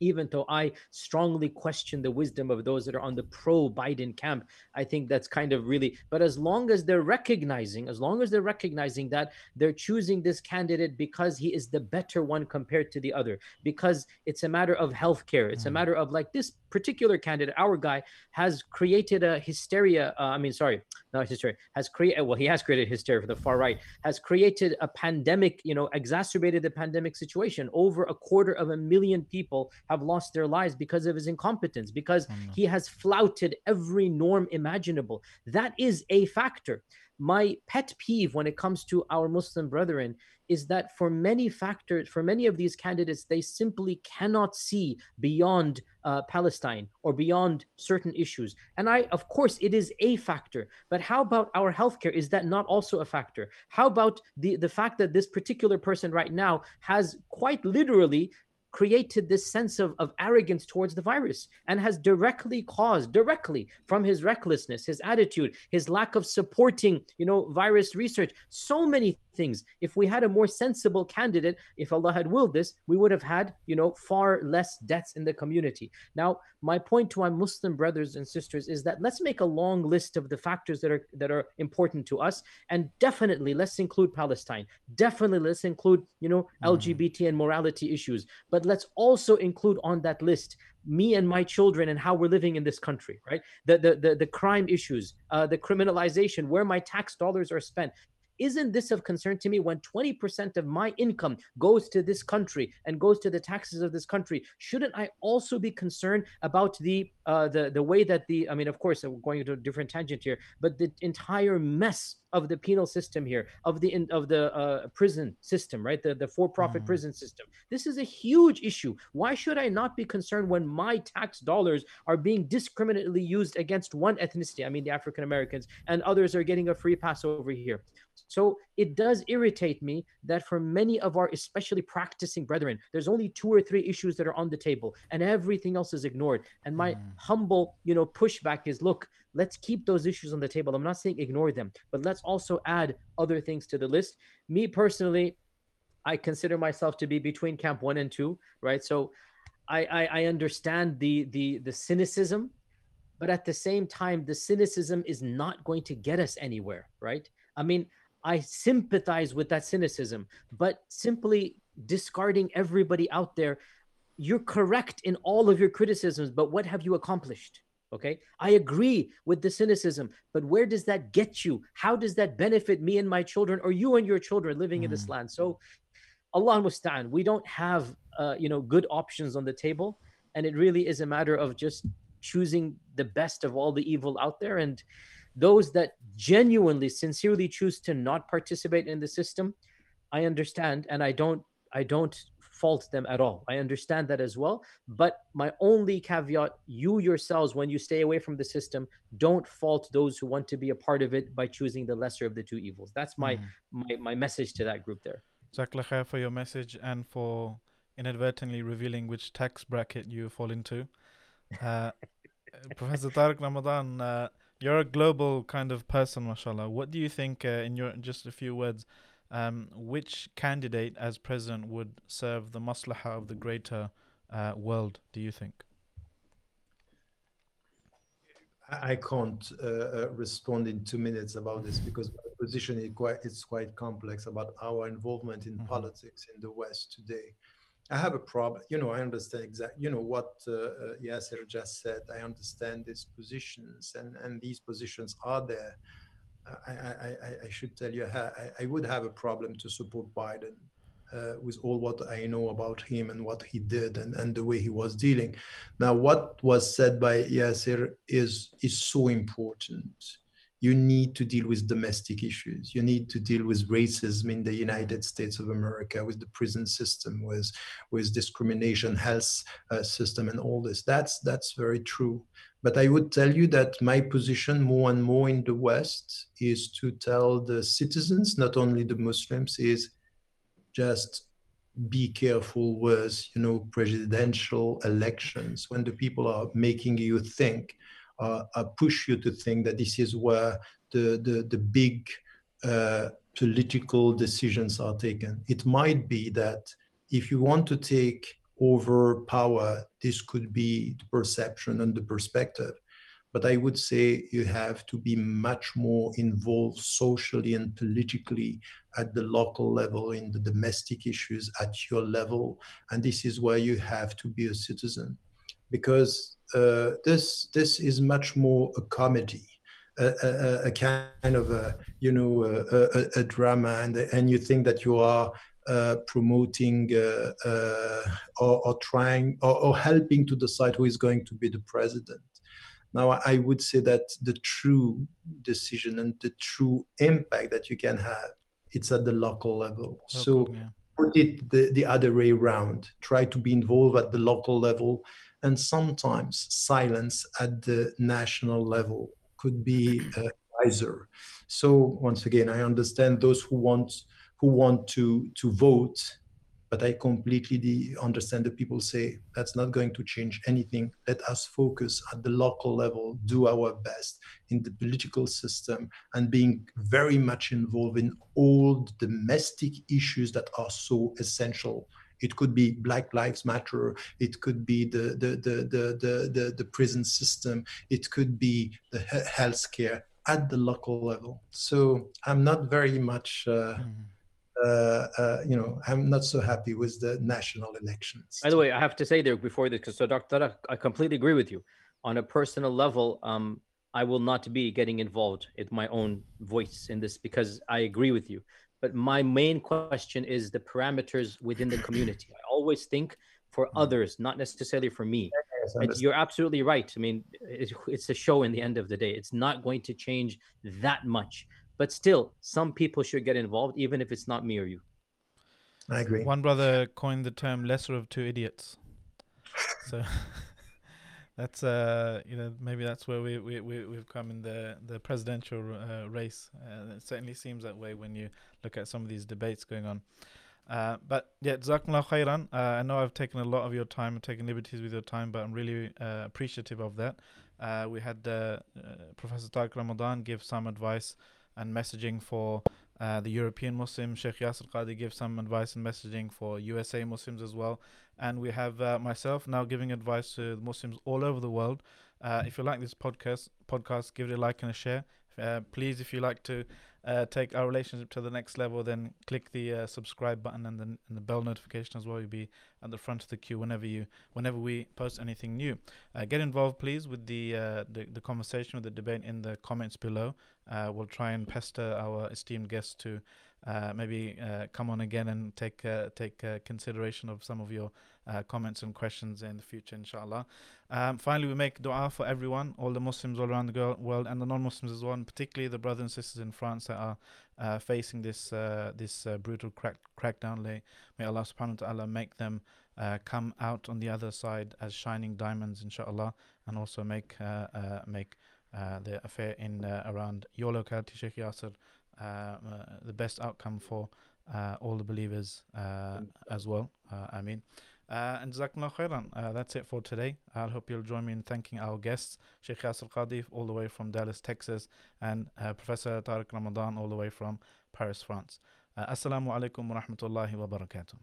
even though I strongly question the wisdom of those that are on the pro Biden camp, I think that's kind of really, but as long as they're recognizing, as long as they're recognizing that they're choosing this candidate because he is the better one compared to the other, because it's a matter of healthcare, it's mm. a matter of like this particular candidate, our guy, has created a hysteria. Uh, I mean, sorry, not hysteria, has created, well, he has created hysteria for the far right, has created a pandemic, you know, exacerbated the pandemic situation. Over a quarter of a million people have lost their lives because of his incompetence, because mm-hmm. he has flouted every norm imaginable. That is a factor. My pet peeve when it comes to our Muslim brethren is that for many factors, for many of these candidates, they simply cannot see beyond uh, Palestine or beyond certain issues. And I, of course, it is a factor. But how about our healthcare? Is that not also a factor? How about the the fact that this particular person right now has quite literally created this sense of, of arrogance towards the virus and has directly caused directly from his recklessness his attitude his lack of supporting you know virus research so many things. If we had a more sensible candidate if allah had willed this we would have had you know far less deaths in the community. Now my point to my muslim brothers and sisters is that let's make a long list of the factors that are that are important to us and definitely let's include palestine. Definitely let's include you know mm. lgbt and morality issues. But but let's also include on that list me and my children and how we're living in this country right? The the the, the crime issues uh, the criminalization where my tax dollars are spent isn't this of concern to me when 20% of my income goes to this country and goes to the taxes of this country? Shouldn't I also be concerned about the uh, the the way that the I mean, of course, we're going into a different tangent here, but the entire mess of the penal system here, of the of the uh, prison system, right? The the for-profit mm. prison system. This is a huge issue. Why should I not be concerned when my tax dollars are being discriminately used against one ethnicity? I mean, the African Americans, and others are getting a free pass over here. So it does irritate me that for many of our, especially practicing brethren, there's only two or three issues that are on the table, and everything else is ignored. And my mm. humble, you know, pushback is, look, let's keep those issues on the table. I'm not saying ignore them, but let's also add other things to the list. Me personally, I consider myself to be between camp one and two, right? So I, I, I understand the the the cynicism, but at the same time, the cynicism is not going to get us anywhere, right? I mean, I sympathize with that cynicism, but simply discarding everybody out there, you're correct in all of your criticisms, but what have you accomplished? Okay. I agree with the cynicism, but where does that get you? How does that benefit me and my children or you and your children living mm. in this mm. land? So, Allah musta'an, we don't have, uh, you know, good options on the table. And it really is a matter of just choosing the best of all the evil out there. And those that genuinely, sincerely choose to not participate in the system, I understand. And I don't, I don't fault them at all. I understand that as well. But my only caveat you yourselves, when you stay away from the system, don't fault those who want to be a part of it by choosing the lesser of the two evils. That's my, mm. my, my message to that group there. Jazakallah for your message and for inadvertently revealing which tax bracket you fall into. Uh, Professor Tariq Ramadan, uh, you're a global kind of person, mashallah. What do you think, uh, in your just a few words, um, which candidate as president would serve the maslahah of the greater uh, world, do you think? I can't uh, uh, respond in two minutes about this because my position is quite it's quite complex about our involvement in mm-hmm. politics in the West today. I have a problem. You know, I understand exactly. You know what uh, uh, Yasir just said. I understand these positions, and and these positions are there. I, I, I should tell you, I, I would have a problem to support Biden uh, with all what I know about him and what he did and, and the way he was dealing. Now, what was said by Yasir is, is so important. You need to deal with domestic issues. You need to deal with racism in the United States of America, with the prison system, with, with discrimination, health uh, system, and all this. That's, that's very true. But I would tell you that my position more and more in the West is to tell the citizens, not only the Muslims, is just be careful with you know presidential elections when the people are making you think push you to think that this is where the the, the big uh, political decisions are taken it might be that if you want to take over power, this could be the perception and the perspective. But I would say you have to be much more involved socially and politically at the local level, in the domestic issues at your level. And this is where you have to be a citizen. Because uh, this, this is much more a comedy. A, a, a, kind of a you know a, a, drama and and you think that you are uh, promoting uh, uh, or, or, trying or, or, helping to decide who is going to be the president. Now, I would say that the true decision and the true impact that you can have, it's at the local level. Local, so yeah. put it the, the other way around. Try to be involved at the local level, and sometimes silence at the national level could be uh, wiser. So once again, I understand those who want who want to to vote but i completely understand that people say that's not going to change anything let us focus at the local level do our best in the political system and being very much involved in all the domestic issues that are so essential it could be black lives matter it could be the the the the the, the, the prison system it could be the healthcare at the local level so i'm not very much uh, mm-hmm uh, uh, you know, I'm not so happy with the national elections. By the way, I have to say there before this, because so Dr. I completely agree with you. On a personal level, um, I will not be getting involved with my own voice in this because I agree with you. But my main question is the parameters within the community. I always think for mm. others, not necessarily for me. Yes, you're absolutely right. I mean, it's a show in the end of the day. It's not going to change that much. But still, some people should get involved, even if it's not me or you. I agree. One brother coined the term "lesser of two idiots." so that's uh, you know, maybe that's where we we we we've come in the the presidential uh, race. Uh, it certainly seems that way when you look at some of these debates going on. Uh, but yeah, Jazakumullah khairan. Uh, I know I've taken a lot of your time, and taken liberties with your time, but I'm really uh, appreciative of that. Uh, we had uh, Professor Tariq Ramadan give some advice and messaging for the European Muslims. Sheikh Yasir Qadhi gives some advice and messaging for USA Muslims as well. And we have myself now giving advice to Muslims all over the world. If you like this podcast, podcast, give it a like and a share, please, if you like to uh, take our relationship to the next level, then click the uh, subscribe button and then and the bell notification as well. You'll be at the front of the queue whenever you whenever we post anything new. Uh, get involved, please, with the, uh, the the conversation, or the debate in the comments below. Uh, we'll try and pester our esteemed guests to uh, maybe uh, come on again and take take consideration of some of your uh, comments and questions in the future, inshallah. Um, finally, we make dua for everyone, all the Muslims all around the girl- world, and the non-Muslims as well, and particularly the brothers and sisters in France that are uh, facing this uh, this uh, brutal crack crackdown. May, Allah Subhanahu wa Taala make them uh, come out on the other side as shining diamonds, inshallah, and also make uh, uh, make uh, the affair in uh, around your locality, Sheikh Yasir, the best outcome for uh, all the believers uh, as well. Uh, I mean. Uh, and Jazakallah khairan. Uh, that's it for today. I hope you'll join me in thanking our guests, Sheikh Yasir Qadhi, all the way from Dallas, Texas, and uh, Professor Tariq Ramadan, all the way from Paris, France. Uh, Assalamu alaikum wa rahmatullahi wa barakatuh.